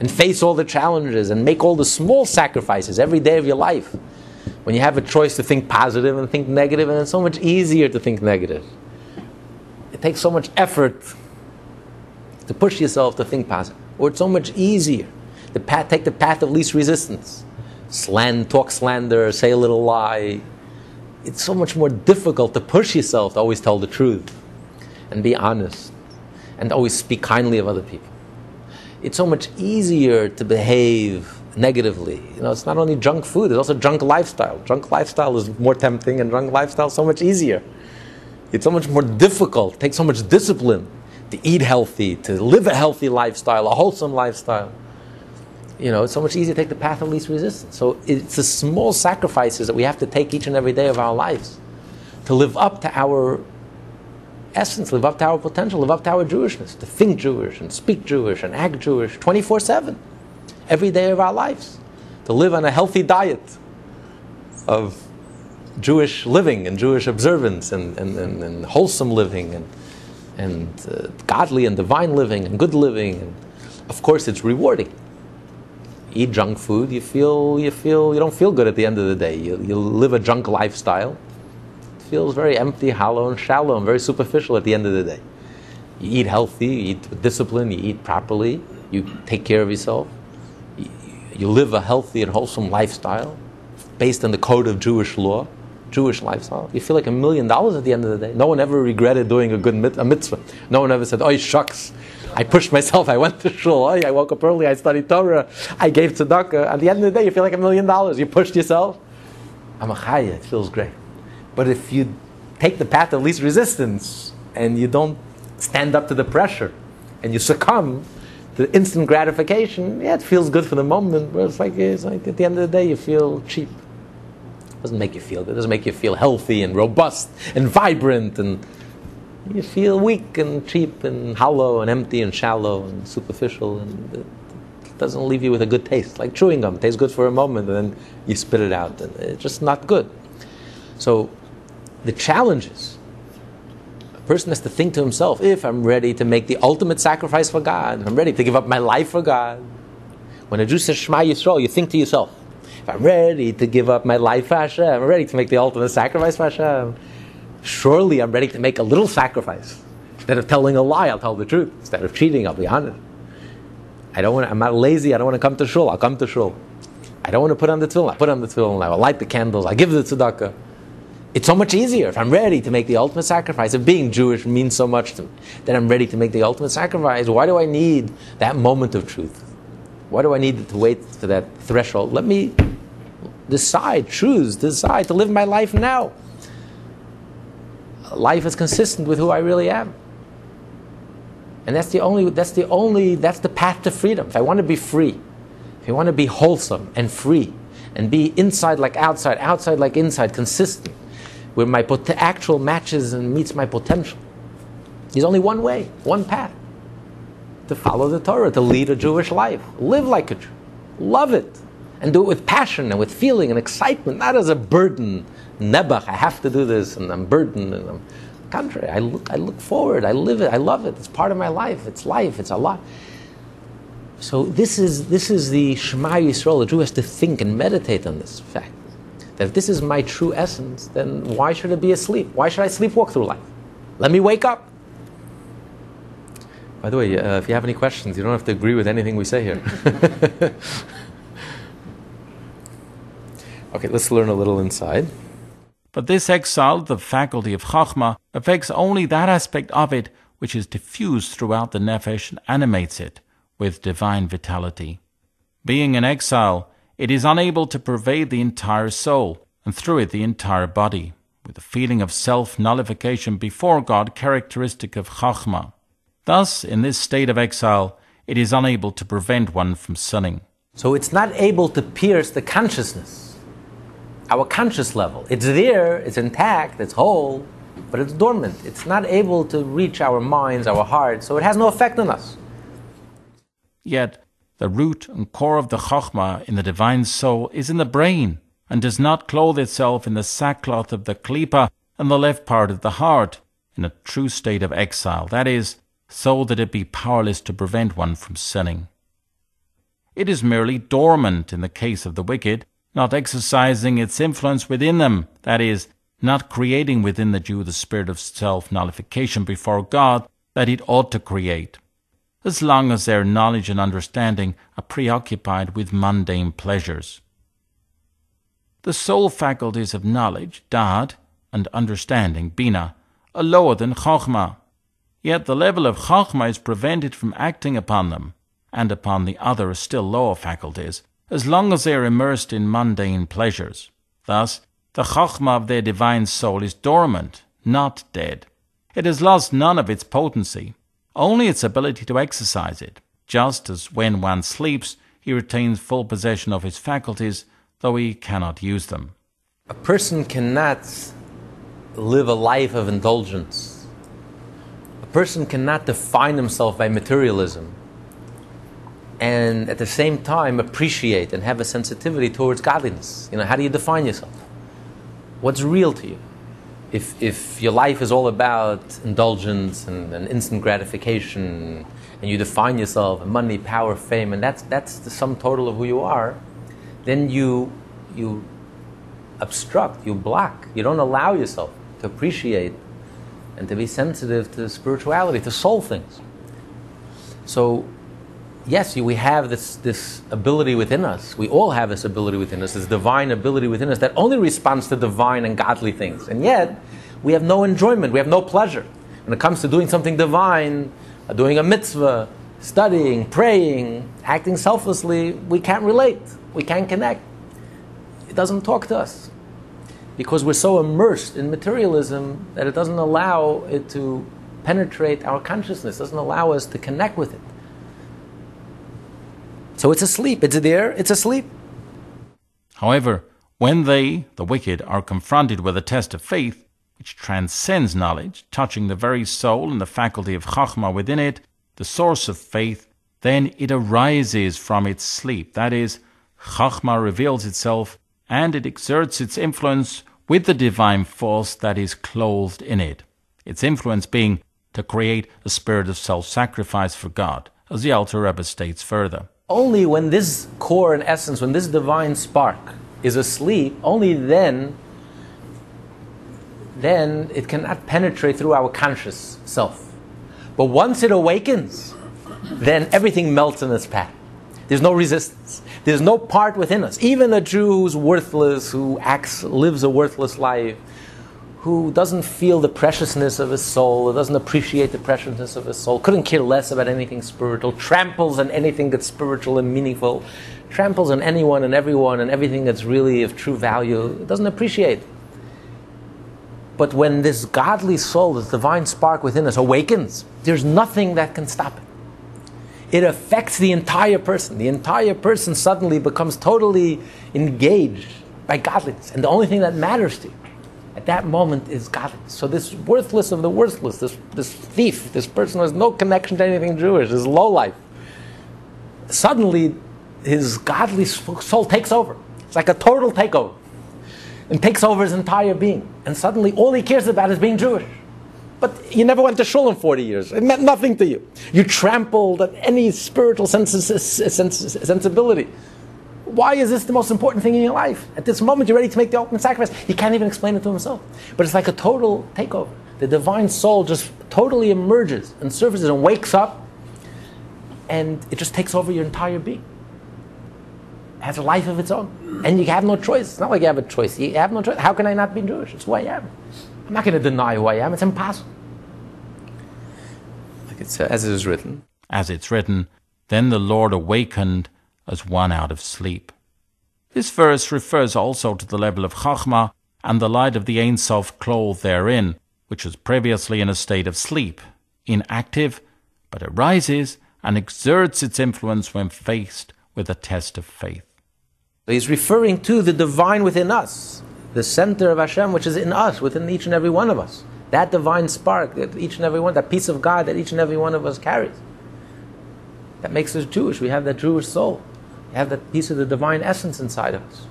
and face all the challenges and make all the small sacrifices every day of your life. When you have a choice to think positive and think negative, and it's so much easier to think negative. It takes so much effort to push yourself to think positive, or it's so much easier to path, take the path of least resistance. Sland, talk slander, say a little lie. It's so much more difficult to push yourself to always tell the truth and be honest and always speak kindly of other people. It's so much easier to behave negatively. You know, it's not only junk food, it's also junk lifestyle. Junk lifestyle is more tempting and junk lifestyle is so much easier. It's so much more difficult, takes so much discipline to eat healthy, to live a healthy lifestyle, a wholesome lifestyle. You know, it's so much easier to take the path of least resistance. So it's the small sacrifices that we have to take each and every day of our lives to live up to our essence, live up to our potential, live up to our Jewishness, to think Jewish and speak Jewish and act Jewish 24 7, every day of our lives, to live on a healthy diet of Jewish living and Jewish observance and, and, and, and wholesome living and, and uh, godly and divine living and good living. And of course, it's rewarding. Eat junk food, you feel, you feel, you don't feel good at the end of the day. You, you live a junk lifestyle feels very empty, hollow, and shallow, and very superficial at the end of the day. You eat healthy, you eat with discipline, you eat properly, you take care of yourself, you, live a healthy and wholesome lifestyle based on the code of Jewish law, Jewish lifestyle. You feel like a million dollars at the end of the day. No one ever regretted doing a good mit- a mitzvah. No one ever said, "Oh shucks." I pushed myself. I went to shul. I woke up early. I studied Torah. I gave tzedakah. At the end of the day, you feel like a million dollars. You pushed yourself. I'm a chaya. It feels great. But if you take the path of least resistance and you don't stand up to the pressure and you succumb to instant gratification, yeah, it feels good for the moment, but it's like, it's like at the end of the day, you feel cheap. It doesn't make you feel good. It doesn't make you feel healthy and robust and vibrant and you feel weak and cheap and hollow and empty and shallow and superficial and it doesn't leave you with a good taste. Like chewing gum, it tastes good for a moment and then you spit it out and it's just not good. So the challenges. A person has to think to himself if I'm ready to make the ultimate sacrifice for God, if I'm ready to give up my life for God. When a Jew says Shema Yisrael, you think to yourself, if I'm ready to give up my life for Hashem, I'm ready to make the ultimate sacrifice for Hashem, surely I'm ready to make a little sacrifice. Instead of telling a lie, I'll tell the truth. Instead of cheating, I'll be honest. I don't want I'm not lazy, I don't want to come to shul, I'll come to shul. I don't want to put on the tefillin, I put on the tefillin, I will light the candles, I give the tzedakah it's so much easier if I'm ready to make the ultimate sacrifice. If being Jewish means so much to me, that I'm ready to make the ultimate sacrifice. Why do I need that moment of truth? Why do I need to wait for that threshold? Let me decide, choose, decide to live my life now. Life is consistent with who I really am. And that's the only, that's the only, that's the path to freedom. If I want to be free, if I want to be wholesome and free, and be inside like outside, outside like inside, consistent, where my pot- actual matches and meets my potential. There's only one way, one path to follow the Torah, to lead a Jewish life, live like a Jew, love it, and do it with passion and with feeling and excitement, not as a burden. Nebuch, I have to do this, and I'm burdened, and I'm contrary. I look, I look forward, I live it, I love it. It's part of my life. It's life. It's a lot. So this is, this is the Shema Yisrael. The Jew has to think and meditate on this fact. That if this is my true essence, then why should it be asleep? Why should I sleepwalk through life? Let me wake up. By the way, uh, if you have any questions, you don't have to agree with anything we say here. okay, let's learn a little inside. But this exile, the faculty of Chachma, affects only that aspect of it which is diffused throughout the Nefesh and animates it with divine vitality. Being in exile, it is unable to pervade the entire soul, and through it the entire body, with a feeling of self nullification before God characteristic of Chachma. Thus, in this state of exile, it is unable to prevent one from sinning. So it's not able to pierce the consciousness, our conscious level. It's there, it's intact, it's whole, but it's dormant. It's not able to reach our minds, our hearts, so it has no effect on us. Yet, the root and core of the Chachma in the divine soul is in the brain and does not clothe itself in the sackcloth of the klipa and the left part of the heart in a true state of exile, that is, so that it be powerless to prevent one from sinning. It is merely dormant in the case of the wicked, not exercising its influence within them, that is, not creating within the Jew the spirit of self nullification before God that it ought to create, as long as their knowledge and understanding are preoccupied with mundane pleasures. The soul faculties of knowledge, daat, and understanding, bina, are lower than chokhmah, Yet the level of Chachma is prevented from acting upon them, and upon the other still lower faculties, as long as they are immersed in mundane pleasures. Thus, the Chachma of their divine soul is dormant, not dead. It has lost none of its potency, only its ability to exercise it, just as when one sleeps, he retains full possession of his faculties, though he cannot use them. A person cannot live a life of indulgence A person cannot define himself by materialism and at the same time appreciate and have a sensitivity towards godliness. You know, how do you define yourself? What's real to you? If, if your life is all about indulgence and, and instant gratification, and you define yourself and money, power, fame, and that's, that's the sum total of who you are, then you, you obstruct, you block, you don't allow yourself to appreciate and to be sensitive to spirituality, to soul things. So, yes, we have this, this ability within us. We all have this ability within us, this divine ability within us that only responds to divine and godly things. And yet, we have no enjoyment, we have no pleasure. When it comes to doing something divine, uh, doing a mitzvah, studying, praying, acting selflessly, we can't relate. We can't connect. It doesn't talk to us because we're so immersed in materialism that it doesn't allow it to penetrate our consciousness, doesn't allow us to connect with it. So it's asleep. It's there, it's asleep. However, when they, the wicked, are confronted with a test of faith, which transcends knowledge, touching the very soul and the faculty of Chachma within it, the source of faith, then it arises from its sleep. That is, Chachma reveals itself and it exerts its influence with the divine force that is clothed in it. Its influence being to create a spirit of self sacrifice for God, as the Alter Rebbe states further. Only when this core and essence, when this divine spark is asleep, only then, then it cannot penetrate through our conscious self. But once it awakens, then everything melts in its path. There's no resistance. There's no part within us. Even a Jew who's worthless, who acts, lives a worthless life, who doesn't feel the preciousness of his soul, who doesn't appreciate the preciousness of his soul, couldn't care less about anything spiritual, tramples on anything that's spiritual and meaningful, tramples on anyone and everyone and everything that's really of true value, doesn't appreciate. But when this godly soul, this divine spark within us awakens, there's nothing that can stop it it affects the entire person. The entire person suddenly becomes totally engaged by godliness. And the only thing that matters to you at that moment is godliness. So this worthless of the worthless, this, this thief, this person who has no connection to anything Jewish, this low life, suddenly his godly soul takes over. It's like a total takeover. And takes over his entire being. And suddenly all he cares about is being Jewish. but you never went to shul in 40 years. It meant nothing to you. You trampled at any spiritual sens- sens- sensibility. Why is this the most important thing in your life? At this moment, you're ready to make the ultimate sacrifice. He can't even explain it to himself. But it's like a total takeover. The divine soul just totally emerges and surfaces and wakes up, and it just takes over your entire being. It has a life of its own. And you have no choice. It's not like you have a choice. You have no choice. How can I not be Jewish? It's who I am. I'm not going to deny who I am. It's impossible. Like it's, as it is written. As it's written, then the Lord awakened as one out of sleep. This verse refers also to the level of Chachma and the light of the Ein Sof clothed therein, which was previously in a state of sleep, inactive, but arises and exerts its influence when faced with a test of faith. He's referring to the divine within us the center of Hashem, which is in us, within each and every one of us. That divine spark that each and every one, that piece of God that each and every one of us carries. That makes us Jewish. We have that Jewish soul. Have that piece of the divine essence inside of us.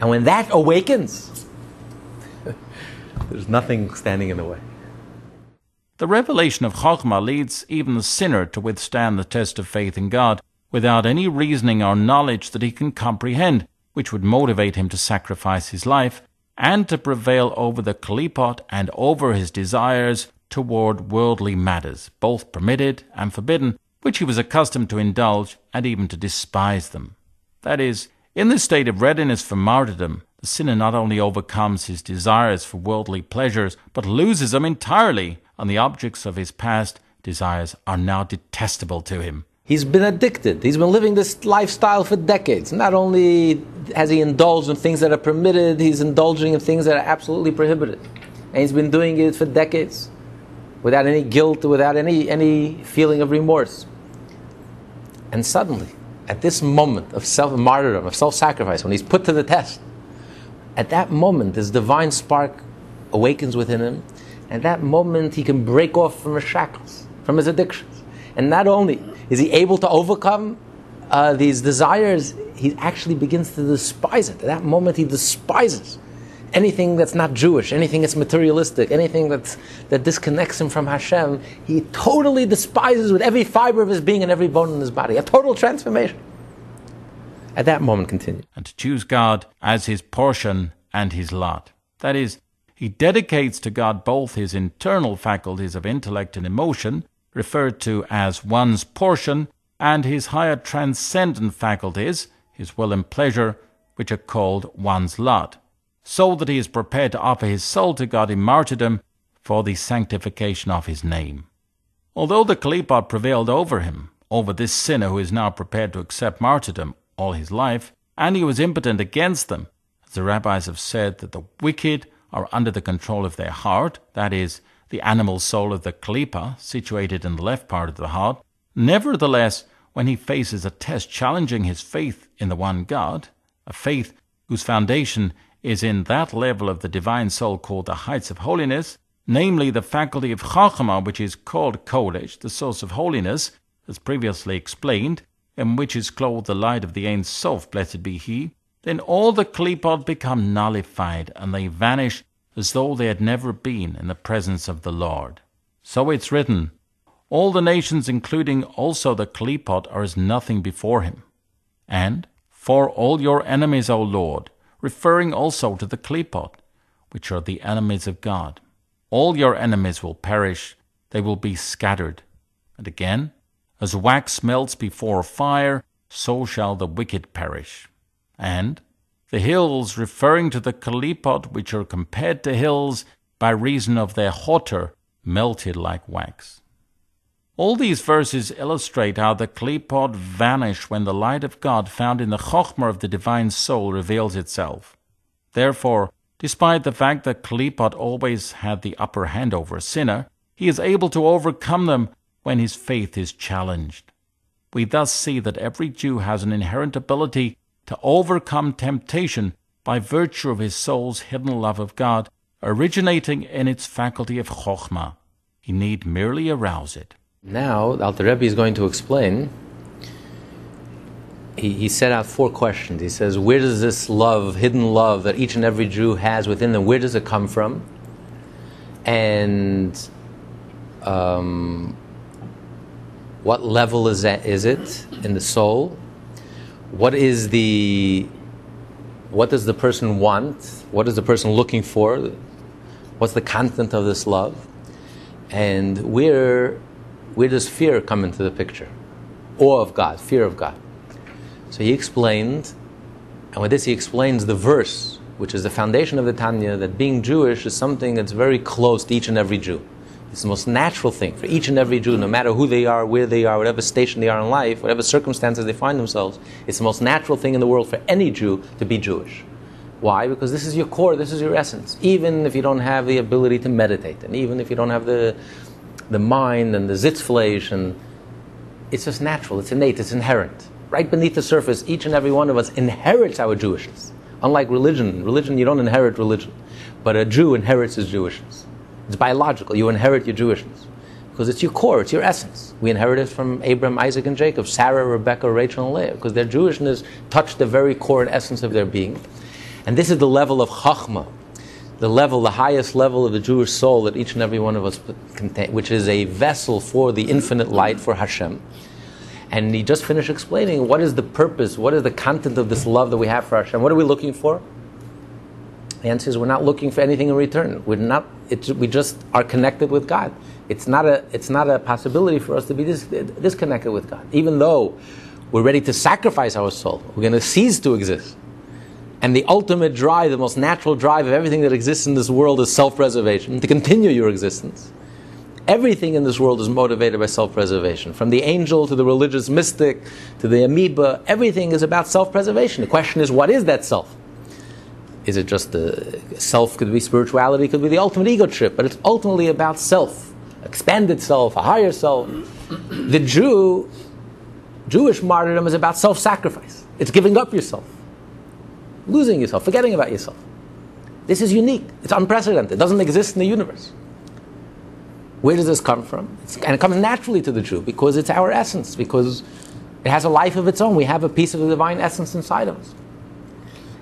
And when that awakens, there's nothing standing in the way. The revelation of Chokhmah leads even the sinner to withstand the test of faith in God without any reasoning or knowledge that he can comprehend which would motivate him to sacrifice his life and to prevail over the klipot and over his desires toward worldly matters, both permitted and forbidden, which he was accustomed to indulge and even to despise them. That is, in this state of readiness for martyrdom, the sinner not only overcomes his desires for worldly pleasures, but loses them entirely, and the objects of his past desires are now detestable to him. He's been addicted. He's been living this lifestyle for decades. Not only has he indulged in things that are permitted, he's indulging in things that are absolutely prohibited. And he's been doing it for decades without any guilt, without any, any feeling of remorse. And suddenly, at this moment of self martyrdom, of self sacrifice, when he's put to the test, at that moment, this divine spark awakens within him. At that moment, he can break off from his shackles, from his addictions. And not only is he able to overcome uh, these desires? He actually begins to despise it. At that moment, he despises anything that's not Jewish, anything that's materialistic, anything that's, that disconnects him from Hashem. He totally despises with every fiber of his being and every bone in his body. A total transformation. At that moment, continue. And to choose God as his portion and his lot. That is, he dedicates to God both his internal faculties of intellect and emotion referred to as one's portion, and his higher transcendent faculties, his will and pleasure, which are called one's lot, so that he is prepared to offer his soul to God in martyrdom for the sanctification of his name. Although the Klipot prevailed over him, over this sinner who is now prepared to accept martyrdom all his life, and he was impotent against them, as the rabbis have said that the wicked are under the control of their heart, that is, the animal soul of the klipa, situated in the left part of the heart. Nevertheless, when he faces a test challenging his faith in the one God, a faith whose foundation is in that level of the divine soul called the heights of holiness, namely the faculty of Chachma, which is called Kodesh, the source of holiness, as previously explained, in which is clothed the light of the Ein Sof, blessed be He, then all the klipot become nullified and they vanish as though they had never been in the presence of the Lord. So it's written, All the nations, including also the Klipot, are as nothing before him. And, For all your enemies, O Lord, referring also to the Klipot, which are the enemies of God. All your enemies will perish, they will be scattered. And again, As wax melts before fire, so shall the wicked perish. And, the hills referring to the Klipot, which are compared to hills by reason of their hotter, melted like wax. All these verses illustrate how the Klipot vanish when the light of God found in the Chokhmah of the divine soul reveals itself. Therefore, despite the fact that Klipot always had the upper hand over a sinner, he is able to overcome them when his faith is challenged. We thus see that every Jew has an inherent ability to overcome temptation by virtue of his soul's hidden love of God, originating in its faculty of chokhmah. He need merely arouse it. Now, Alter Rebbe is going to explain. He, he set out four questions. He says, Where does this love, hidden love that each and every Jew has within them, where does it come from? And um, what level is, that, is it in the soul? What is the what does the person want? What is the person looking for? What's the content of this love? And where where does fear come into the picture? Awe of God, fear of God. So he explained, and with this he explains the verse, which is the foundation of the Tanya, that being Jewish is something that's very close to each and every Jew. It's the most natural thing for each and every Jew, no matter who they are, where they are, whatever station they are in life, whatever circumstances they find themselves. It's the most natural thing in the world for any Jew to be Jewish. Why? Because this is your core, this is your essence. Even if you don't have the ability to meditate, and even if you don't have the, the mind and the zitzfleisch, and it's just natural, it's innate, it's inherent. Right beneath the surface, each and every one of us inherits our Jewishness. Unlike religion, religion, you don't inherit religion, but a Jew inherits his Jewishness. It's biological. You inherit your Jewishness because it's your core, it's your essence. We inherit it from Abraham, Isaac, and Jacob, Sarah, Rebecca, Rachel, and Leah, because their Jewishness touched the very core and essence of their being. And this is the level of Chachma, the level, the highest level of the Jewish soul that each and every one of us contain, which is a vessel for the infinite light for Hashem. And he just finished explaining what is the purpose, what is the content of this love that we have for Hashem. What are we looking for? The answer is we're not looking for anything in return. We're not. we just are connected with God. It's not a. It's not a possibility for us to be dis, disconnected with God, even though we're ready to sacrifice our soul. We're going to cease to exist. And the ultimate drive, the most natural drive of everything that exists in this world is self-preservation. To continue your existence. Everything in this world is motivated by self preservation. From the angel to the religious mystic to the amoeba, everything is about self preservation. The question is, what is that self? is it just the self? Could be spirituality, could be the ultimate ego trip, but it's ultimately about self, expanded self, a higher self. The Jew, Jewish martyrdom is about self sacrifice. It's giving up yourself, losing yourself, forgetting about yourself. This is unique, it's unprecedented, it doesn't exist in the universe. Where does this come from? It's, and it comes naturally to the Jew because it's our essence, because it has a life of its own. We have a piece of the divine essence inside of us.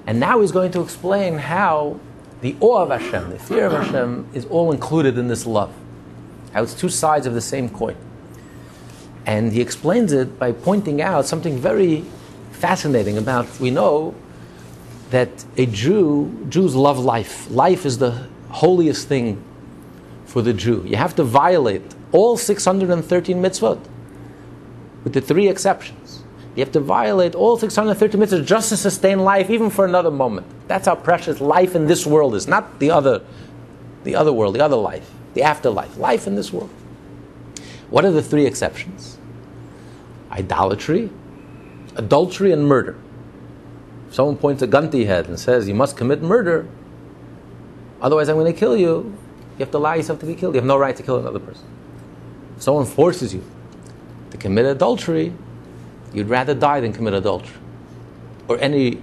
And now he's going to explain how the awe of Hashem, the fear of Hashem, is all included in this love. How it's two sides of the same coin. And he explains it by pointing out something very fascinating about we know that a Jew, Jews love life. Life is the holiest thing for the Jew. You have to violate all 613 mitzvot, with the three exceptions. You have to violate all 630 mitzvot just to sustain life, even for another moment. That's how precious life in this world is, not the other, the other world, the other life, the afterlife. Life in this world. What are the three exceptions? Idolatry, adultery, and murder. If someone points a gun to your head and says, You must commit murder, otherwise I'm going to kill you, you have to allow yourself to be killed. You have no right to kill another person. If someone forces you to commit adultery, You'd rather die than commit adultery or any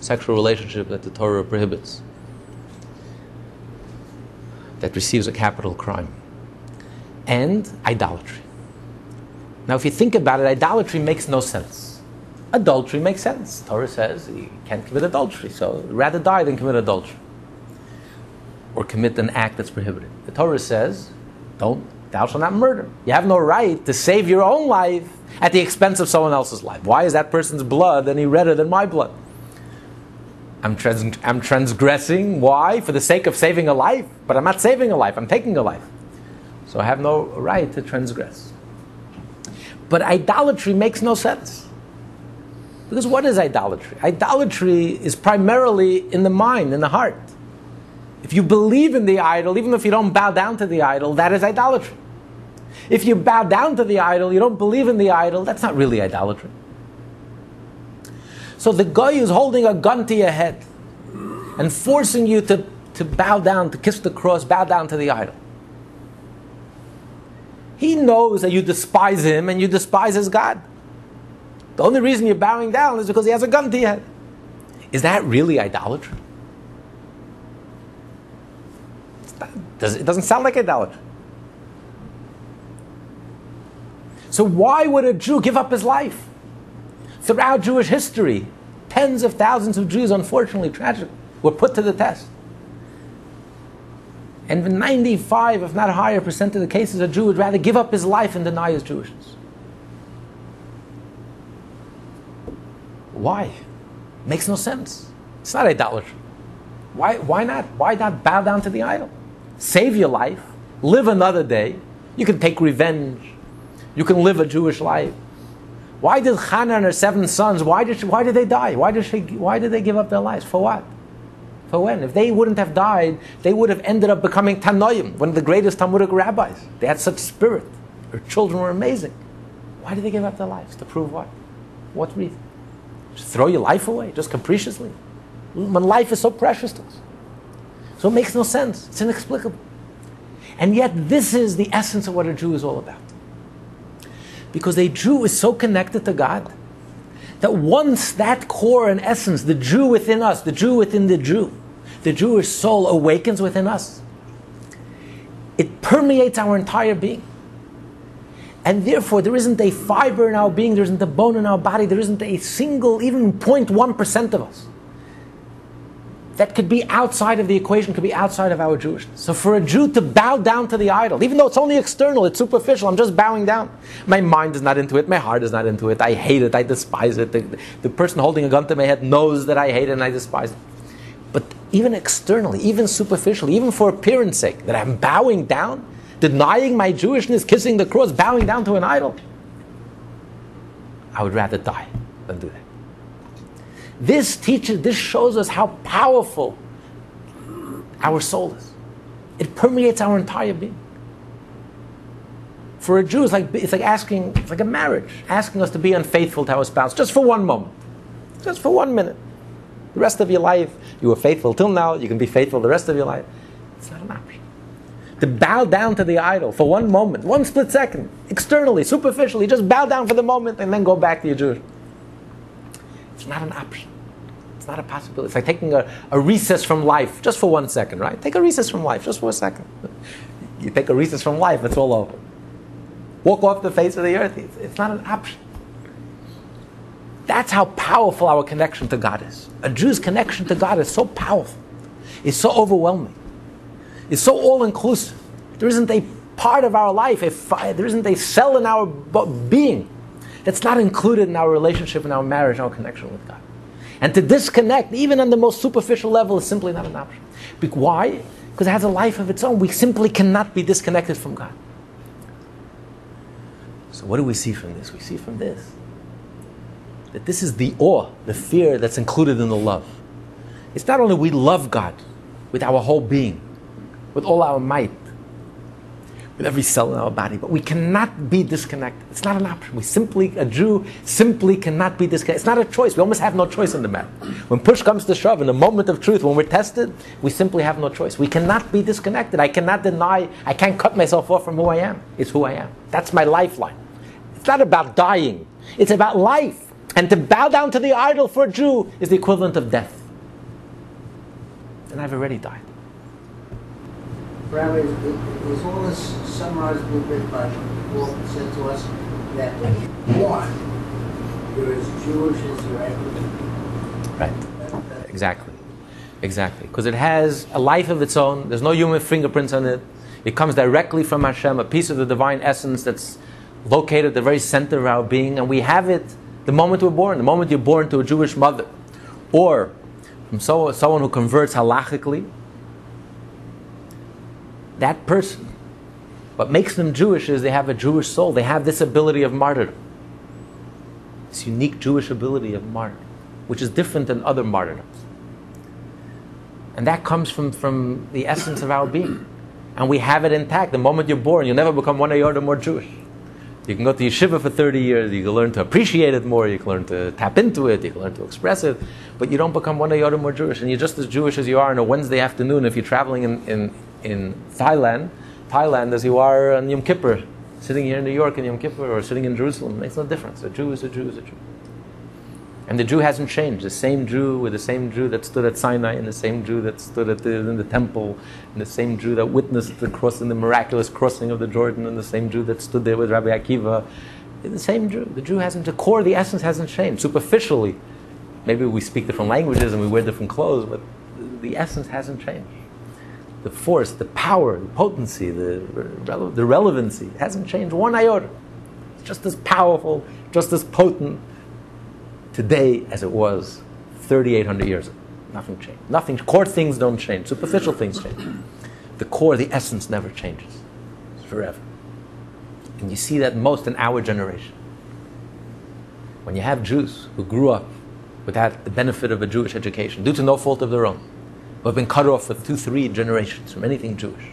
sexual relationship that the Torah prohibits, that receives a capital crime, and idolatry. Now, if you think about it, idolatry makes no sense. Adultery makes sense. Torah says you can't commit adultery, so rather die than commit adultery or commit an act that's prohibited. The Torah says, don't, thou shalt not murder. You have no right to save your own life at the expense of someone else's life. Why is that person's blood any redder than my blood? I'm, trans- I'm transgressing. Why? For the sake of saving a life. But I'm not saving a life, I'm taking a life. So I have no right to transgress. But idolatry makes no sense. Because what is idolatry? Idolatry is primarily in the mind, in the heart. If you believe in the idol, even if you don't bow down to the idol, that is idolatry. If you bow down to the idol, you don't believe in the idol, that's not really idolatry. So the guy is holding a gun to your head and forcing you to, to bow down, to kiss the cross, bow down to the idol. He knows that you despise him and you despise his God. The only reason you're bowing down is because he has a gun to your head. Is that really idolatry? It doesn't sound like idolatry. So why would a Jew give up his life? Throughout Jewish history, tens of thousands of Jews, unfortunately, tragically, were put to the test. And 95, if not higher, percent of the cases, a Jew would rather give up his life and deny his Jewishness. Why? Makes no sense. It's not idolatry. Why, why not? Why not bow down to the idol? Save your life, live another day. You can take revenge. You can live a Jewish life. Why did Hannah and her seven sons, why did, she, why did they die? Why did, she, why did they give up their lives? For what? For when? If they wouldn't have died, they would have ended up becoming Tanoim, one of the greatest Talmudic rabbis. They had such spirit. Their children were amazing. Why did they give up their lives? To prove what? What reason? Throw your life away, just capriciously? When life is so precious to us. So it makes no sense. It's inexplicable. And yet, this is the essence of what a Jew is all about. Because a Jew is so connected to God that once that core and essence, the Jew within us, the Jew within the Jew, the Jewish soul awakens within us, it permeates our entire being. And therefore, there isn't a fiber in our being, there isn't a bone in our body, there isn't a single, even 0.1% of us that could be outside of the equation, could be outside of our Jewishness. So for a Jew to bow down to the idol, even though it's only external, it's superficial, I'm just bowing down. My mind is not into it, my heart is not into it, I hate it, I despise it. The, the person holding a gun to my head knows that I hate it and I despise it. But even externally, even superficially, even for appearance sake, that I'm bowing down, denying my Jewishness, kissing the cross, bowing down to an idol, I would rather die than do that. This teaches, this shows us how powerful our soul is. It permeates our entire being. For a Jew, it's like, it's like asking, it's like a marriage, asking us to be unfaithful to our spouse just for one moment, just for one minute. The rest of your life, you were faithful till now, you can be faithful the rest of your life. It's not an option. To bow down to the idol for one moment, one split second, externally, superficially, just bow down for the moment and then go back to your Jewish. It's not an option. It's not a possibility. It's like taking a, a recess from life just for one second, right? Take a recess from life just for a second. You take a recess from life, it's all over. Walk off the face of the earth. It's, it's not an option. That's how powerful our connection to God is. A Jew's connection to God is so powerful. It's so overwhelming. It's so all inclusive. There isn't a part of our life, if uh, there isn't a cell in our being that's not included in our relationship, in our marriage, our connection with God. And to disconnect, even on the most superficial level, is simply not an option. Why? Because it has a life of its own. We simply cannot be disconnected from God. So, what do we see from this? We see from this that this is the awe, the fear that's included in the love. It's not only we love God with our whole being, with all our might, with every cell in our body, but we cannot be disconnected. It's not an option. We simply, a Jew simply cannot be disconnected. It's not a choice. We almost have no choice in the matter. When push comes to shove, in the moment of truth, when we're tested, we simply have no choice. We cannot be disconnected. I cannot deny, I can't cut myself off from who I am. It's who I am. That's my lifeline. It's not about dying, it's about life. And to bow down to the idol for a Jew is the equivalent of death. And I've already died. Rabbi, is all this summarized a little bit by what said to us that born, you're as Jewish as you're ever Right. Exactly. Exactly. Because it has a life of its own. There's no human fingerprints on it. It comes directly from Hashem, a piece of the divine essence that's located at the very center of our being, and we have it the moment we're born, the moment you're born to a Jewish mother, or from so, someone who converts halachically, that person, what makes them Jewish is they have a Jewish soul. They have this ability of martyrdom. This unique Jewish ability of martyrdom, which is different than other martyrdoms. And that comes from, from the essence of our being. And we have it intact. The moment you're born, you'll never become one iota more Jewish. You can go to yeshiva for 30 years, you can learn to appreciate it more, you can learn to tap into it, you can learn to express it, but you don't become one iota more Jewish. And you're just as Jewish as you are on a Wednesday afternoon if you're traveling in, in, in Thailand, Thailand as you are on Yom Kippur, sitting here in New York in Yom Kippur or sitting in Jerusalem. It makes no difference. A Jew is a Jew is a Jew. And the Jew hasn't changed. The same Jew with the same Jew that stood at Sinai, and the same Jew that stood at the, in the temple, and the same Jew that witnessed the crossing, the miraculous crossing of the Jordan, and the same Jew that stood there with Rabbi Akiva. The same Jew. The Jew hasn't. The core, the essence hasn't changed. Superficially, maybe we speak different languages and we wear different clothes, but the essence hasn't changed. the force, the power, the potency, the, the relevancy hasn't changed one iota. It's just as powerful, just as potent today as it was 3,800 years ago. Nothing changed. Nothing. Core things don't change. Superficial things change. The core, the essence, never changes. It's forever. And you see that most in our generation. When you have Jews who grew up without the benefit of a Jewish education, due to no fault of their own, who have been cut off for two, three generations from anything Jewish,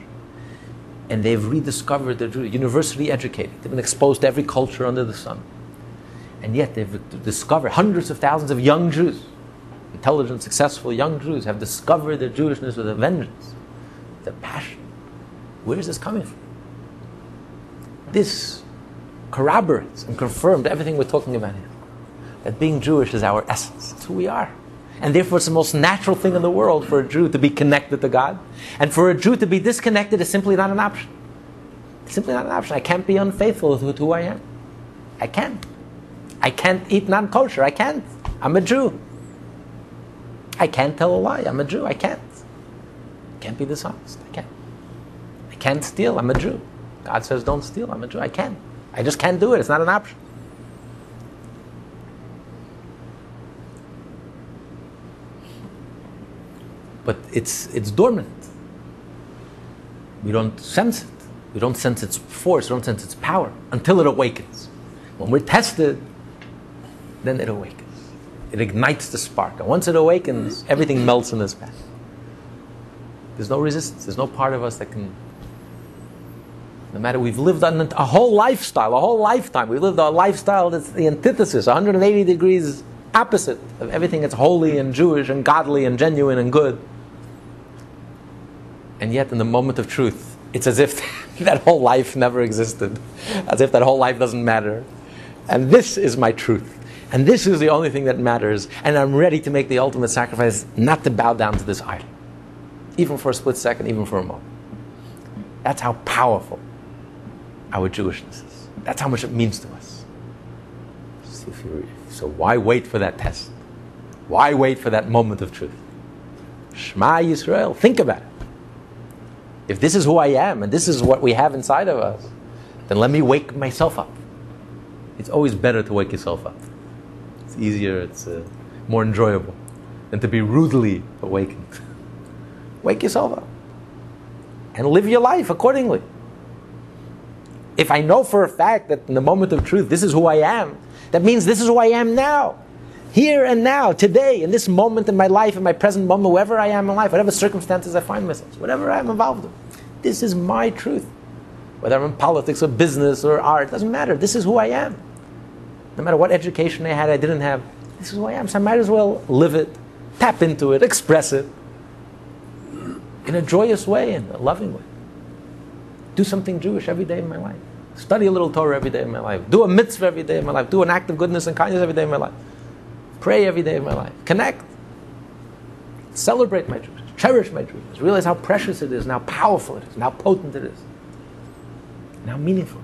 and they've rediscovered their Jewish, university educated, they've been exposed to every culture under the sun, and yet they've discovered hundreds of thousands of young Jews, intelligent, successful young Jews, have discovered their Jewishness with a vengeance, their passion. Where is this coming from? This corroborates and confirms everything we're talking about here. That being Jewish is our essence. It's who we are. And therefore, it's the most natural thing in the world for a Jew to be connected to God. And for a Jew to be disconnected is simply not an option. It's simply not an option. I can't be unfaithful with who I am. I can't. I can't eat non kosher. I can't. I'm a Jew. I can't tell a lie. I'm a Jew. I can't. Can't be dishonest. I can't. I can't steal. I'm a Jew. God says don't steal. I'm a Jew. I can't. I just can't do it. It's not an option. But it's, it's dormant. We don't sense it. We don't sense its force. We don't sense its power until it awakens. When we're tested, then it awakens. It ignites the spark. And once it awakens, everything melts in this path. There's no resistance. There's no part of us that can no matter we've lived on a whole lifestyle, a whole lifetime, We've lived a lifestyle that's the antithesis, 180 degrees opposite of everything that's holy and Jewish and godly and genuine and good. And yet, in the moment of truth, it's as if that whole life never existed, as if that whole life doesn't matter. And this is my truth. And this is the only thing that matters. And I'm ready to make the ultimate sacrifice not to bow down to this idol, even for a split second, even for a moment. That's how powerful our Jewishness is. That's how much it means to us. So why wait for that test? Why wait for that moment of truth? Shema Yisrael, think about it. If this is who I am and this is what we have inside of us, then let me wake myself up. It's always better to wake yourself up. It's easier, it's uh, more enjoyable than to be rudely awakened. wake yourself up and live your life accordingly. If I know for a fact that in the moment of truth, this is who I am, that means this is who I am now. Here and now, today, in this moment in my life, in my present moment, wherever I am in life, whatever circumstances I find myself, whatever I'm involved in, this is my truth. Whether I'm in politics or business or art, doesn't matter. This is who I am. No matter what education I had, I didn't have, this is who I am. So I might as well live it, tap into it, express it in a joyous way, and a loving way. Do something Jewish every day in my life. Study a little Torah every day in my life. Do a mitzvah every day in my life. Do an act of goodness and kindness every day in my life. Pray every day in my life. Connect. Celebrate my Jewishness. Cherish my Jewishness. Realize how precious it is and how powerful it is and how potent it is and how meaningful.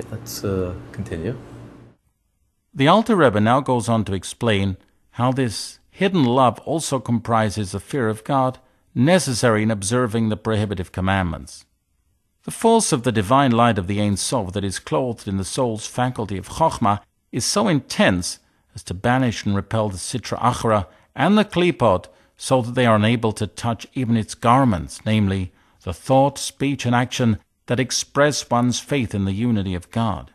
Okay, let's uh, continue. The Alter Rebbe now goes on to explain how this hidden love also comprises a fear of God necessary in observing the prohibitive commandments. The force of the divine light of the Ein Sof that is clothed in the soul's faculty of Chokhmah is so intense as to banish and repel the Sitra Achra and the Klipot so that they are unable to touch even its garments, namely, the thought, speech, and action that express one's faith in the unity of God.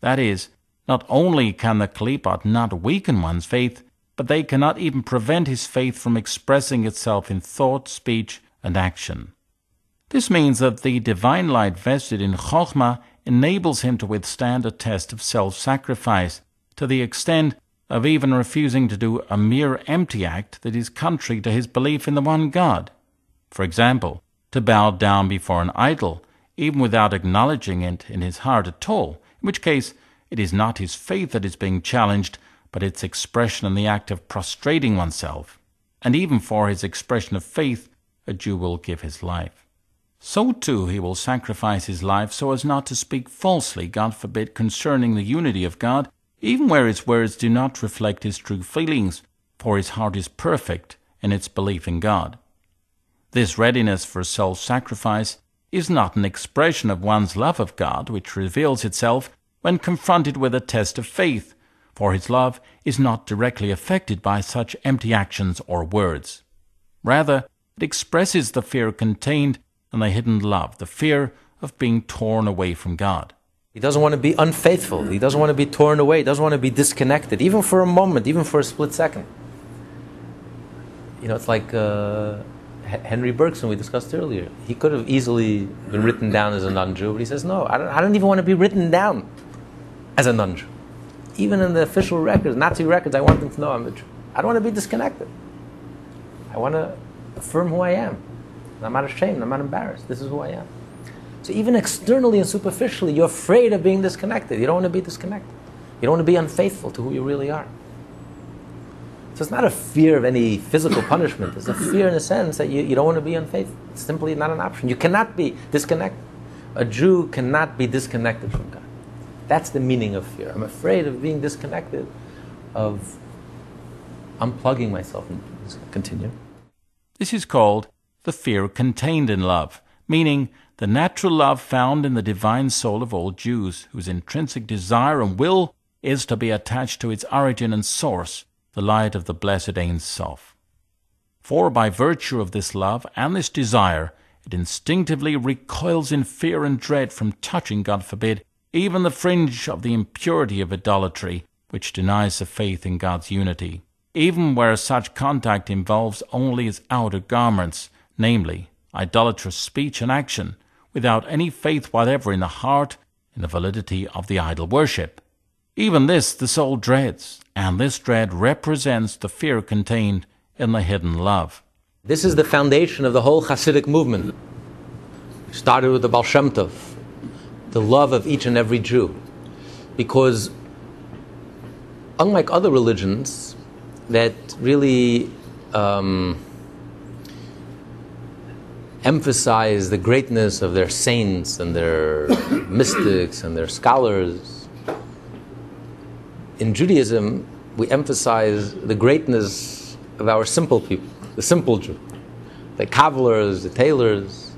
That is, not only can the Klipot not weaken one's faith, but they cannot even prevent his faith from expressing itself in thought, speech, and action. This means that the divine light vested in Chokhmah enables him to withstand a test of self sacrifice to the extent of even refusing to do a mere empty act that is contrary to his belief in the one God. For example, to bow down before an idol, even without acknowledging it in his heart at all, in which case it is not his faith that is being challenged, but its expression in the act of prostrating oneself. And even for his expression of faith, a Jew will give his life. So too he will sacrifice his life so as not to speak falsely, God forbid, concerning the unity of God, even where his words do not reflect his true feelings, for his heart is perfect, in its belief in God. This readiness for self sacrifice is not an expression of one's love of God, which reveals itself when confronted with a test of faith, for his love is not directly affected by such empty actions or words. Rather, it expresses the fear contained in the hidden love, the fear of being torn away from God. He doesn't want to be unfaithful. He doesn't want to be torn away. He doesn't want to be disconnected, even for a moment, even for a split second. You know, it's like uh, Henri Bergson we discussed earlier. He could have easily been written down as a non-Jew, but he says, no, I don't, I don't even want to be written down as a non-Jew. Even in the official records, Nazi records, I want them to know I'm a Jew. I don't want to be disconnected. I want to affirm who I am. I'm not ashamed. I'm not embarrassed. This is who I am. So even externally and superficially, you're afraid of being disconnected. You don't want to be disconnected. You don't want to be unfaithful to who you really are. It's not a fear of any physical punishment. It's a fear in a sense that you, you don't want to be unfaithful. It's simply not an option. You cannot be disconnected. A Jew cannot be disconnected from God. That's the meaning of fear. I'm afraid of being disconnected, of unplugging myself. And continue. This is called the fear contained in love, meaning the natural love found in the divine soul of all Jews, whose intrinsic desire and will is to be attached to its origin and source, the light of the blessed Ein Sof. For by virtue of this love and this desire, it instinctively recoils in fear and dread from touching, God forbid, even the fringe of the impurity of idolatry, which denies the faith in God's unity, even where such contact involves only its outer garments, namely, idolatrous speech and action, without any faith whatever in the heart in the validity of the idol worship. Even this the soul dreads, and this dread represents the fear contained in the hidden love. This is the foundation of the whole Hasidic movement. It started with the Baal Shem Tov, the love of each and every Jew. Because unlike other religions that really um, emphasize the greatness of their saints and their mystics and their scholars, in Judaism, we emphasize the greatness of our simple people, the simple Jew, the cobblers, the tailors.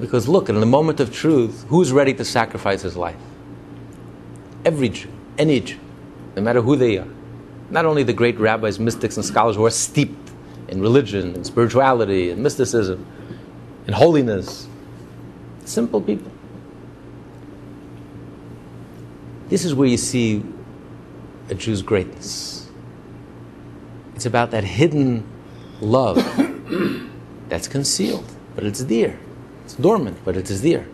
Because look, in the moment of truth, who's ready to sacrifice his life? Every Jew, any Jew, no matter who they are. Not only the great rabbis, mystics, and scholars who are steeped in religion and spirituality and mysticism and holiness, simple people. This is where you see a Jew's greatness. It's about that hidden love that's concealed, but it's there. It's dormant, but it is there.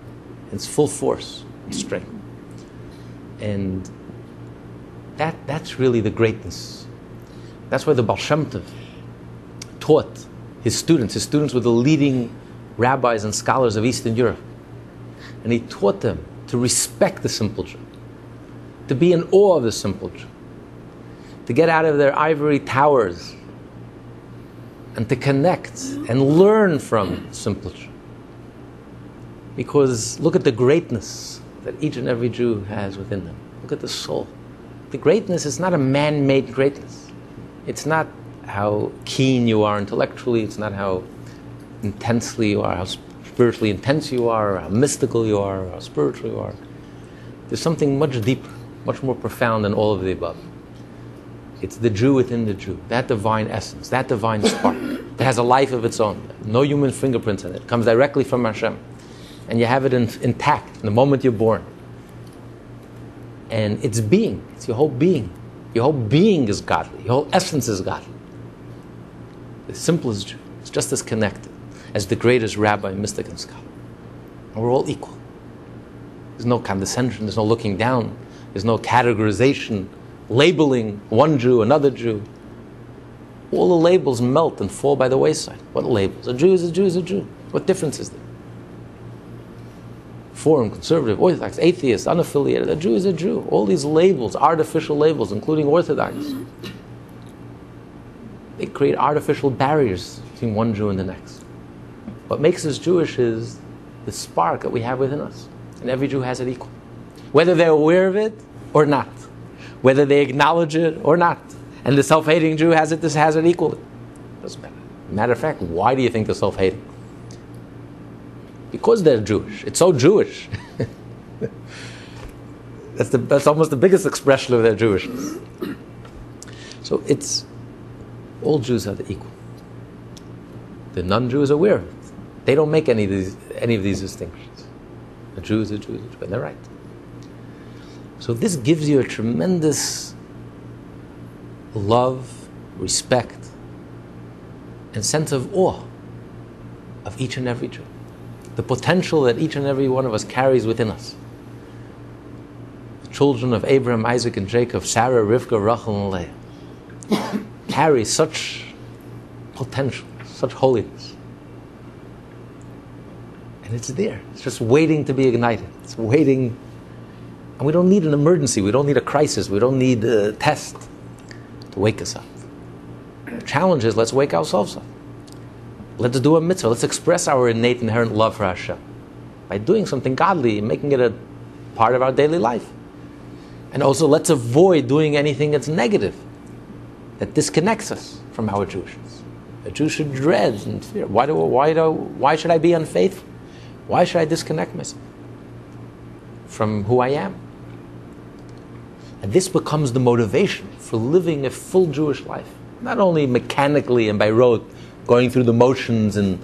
It's full force and strength. And that, that's really the greatness. That's why the Baal Shem Tov taught his students. His students were the leading rabbis and scholars of Eastern Europe. And he taught them to respect the simple Jew, to be in awe of the simple Jew, to get out of their ivory towers and to connect and learn from simple Jew. Because look at the greatness that each and every Jew has within them. Look at the soul. The greatness is not a man made greatness. It's not how keen you are intellectually, it's not how intensely you are, how spiritually intense you are, how mystical you are, how spiritual you are. There's something much deeper, much more profound than all of the above. It's the Jew within the Jew, that divine essence, that divine spark that has a life of its own, no human fingerprints in it, it comes directly from Hashem. And you have it in, intact the moment you're born. And it's being, it's your whole being. Your whole being is godly, your whole essence is godly. The simplest Jew is just as connected as the greatest rabbi, mystic, and scholar. And we're all equal. There's no condescension, there's no looking down, there's no categorization labeling one Jew, another Jew. All the labels melt and fall by the wayside. What labels? A Jew is a Jew is a Jew. What difference is there? Reform, conservative, Orthodox, atheist, unaffiliated. A Jew is a Jew. All these labels, artificial labels, including Orthodox, they create artificial barriers between one Jew and the next. What makes us Jewish is the spark that we have within us. And every Jew has it equal. Whether they're aware of it or not whether they acknowledge it or not. And the self hating Jew has it, this has it equally. Doesn't matter Matter of fact, why do you think they're self hating? Because they're Jewish. It's so Jewish. that's, the, that's almost the biggest expression of their Jewishness. So it's all Jews are the equal. The non Jew is aware of it. They don't make any of these, any of these distinctions. A Jew is a Jew is a Jew, and they're right. So this gives you a tremendous love, respect, and sense of awe of each and every Jew. The potential that each and every one of us carries within us. The children of Abraham, Isaac, and Jacob, Sarah, Rivka, Rachel, and Leah, carry such potential, such holiness. And it's there. It's just waiting to be ignited. It's waiting. And we don't need an emergency. We don't need a crisis. We don't need a test to wake us up. The challenge is let's wake ourselves up. Let's do a mitzvah. Let's express our innate, inherent love for Hashem by doing something godly making it a part of our daily life. And also, let's avoid doing anything that's negative, that disconnects us from our Jewishness. A Jew should dread and fear. Why, do, why, do, why should I be unfaithful? Why should I disconnect myself from who I am? And this becomes the motivation for living a full Jewish life. Not only mechanically and by rote, going through the motions and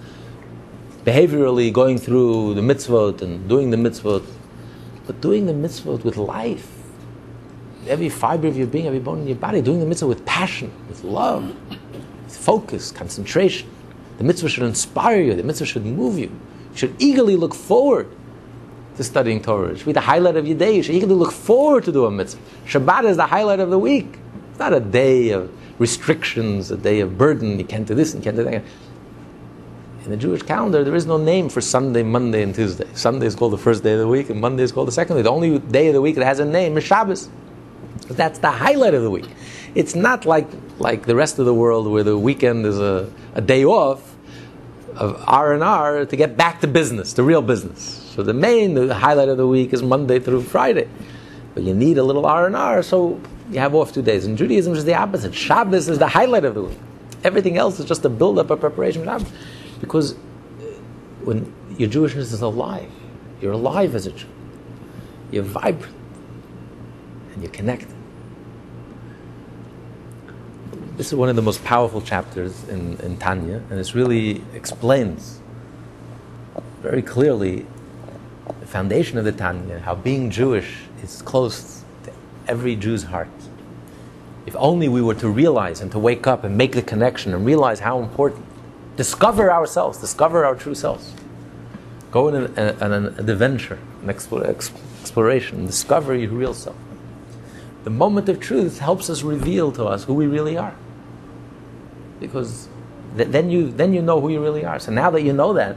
behaviorally going through the mitzvot and doing the mitzvot, but doing the mitzvot with life. Every fiber of your being, every bone in your body, doing the mitzvah with passion, with love, with focus, concentration. The mitzvah should inspire you, the mitzvah should move you. You should eagerly look forward to studying Torah. It should be the highlight of your day. You should look forward to doing mitzvah. Shabbat is the highlight of the week. It's not a day of restrictions, a day of burden. You can't do this and can't do that. In the Jewish calendar, there is no name for Sunday, Monday, and Tuesday. Sunday is called the first day of the week, and Monday is called the second day. The only day of the week that has a name is Shabbos. That's the highlight of the week. It's not like, like the rest of the world where the weekend is a, a day off of R and R to get back to business, to real business. So the main the highlight of the week is Monday through Friday. But you need a little R and R, so you have off two days. In Judaism, it's the opposite. Shabbos is the highlight of the week. Everything else is just a build up, a preparation for. Because uh, when your Jewishness is alive, you're alive as a Jew. You're vibrant. And you're connected. This is one of the most powerful chapters in, in Tanya, and this really explains very clearly foundation of the Tanya, how being Jewish is close to every Jew's heart. If only we were to realize and to wake up and make the connection and realize how important, discover ourselves, discover our true selves. Go on an, an, an adventure, an exploration, discover your real self. The moment of truth helps us reveal to us who we really are. Because th- then, you, then you know who you really are. So now that you know that,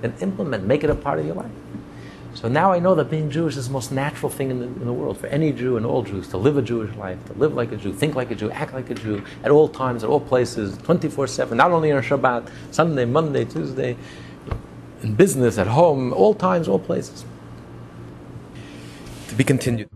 then implement, make it a part of your life. So now I know that being Jewish is the most natural thing in the, in the world for any Jew and all Jews to live a Jewish life, to live like a Jew, think like a Jew, act like a Jew at all times, at all places, 24 7, not only on Shabbat, Sunday, Monday, Tuesday, in business, at home, all times, all places. To be continued.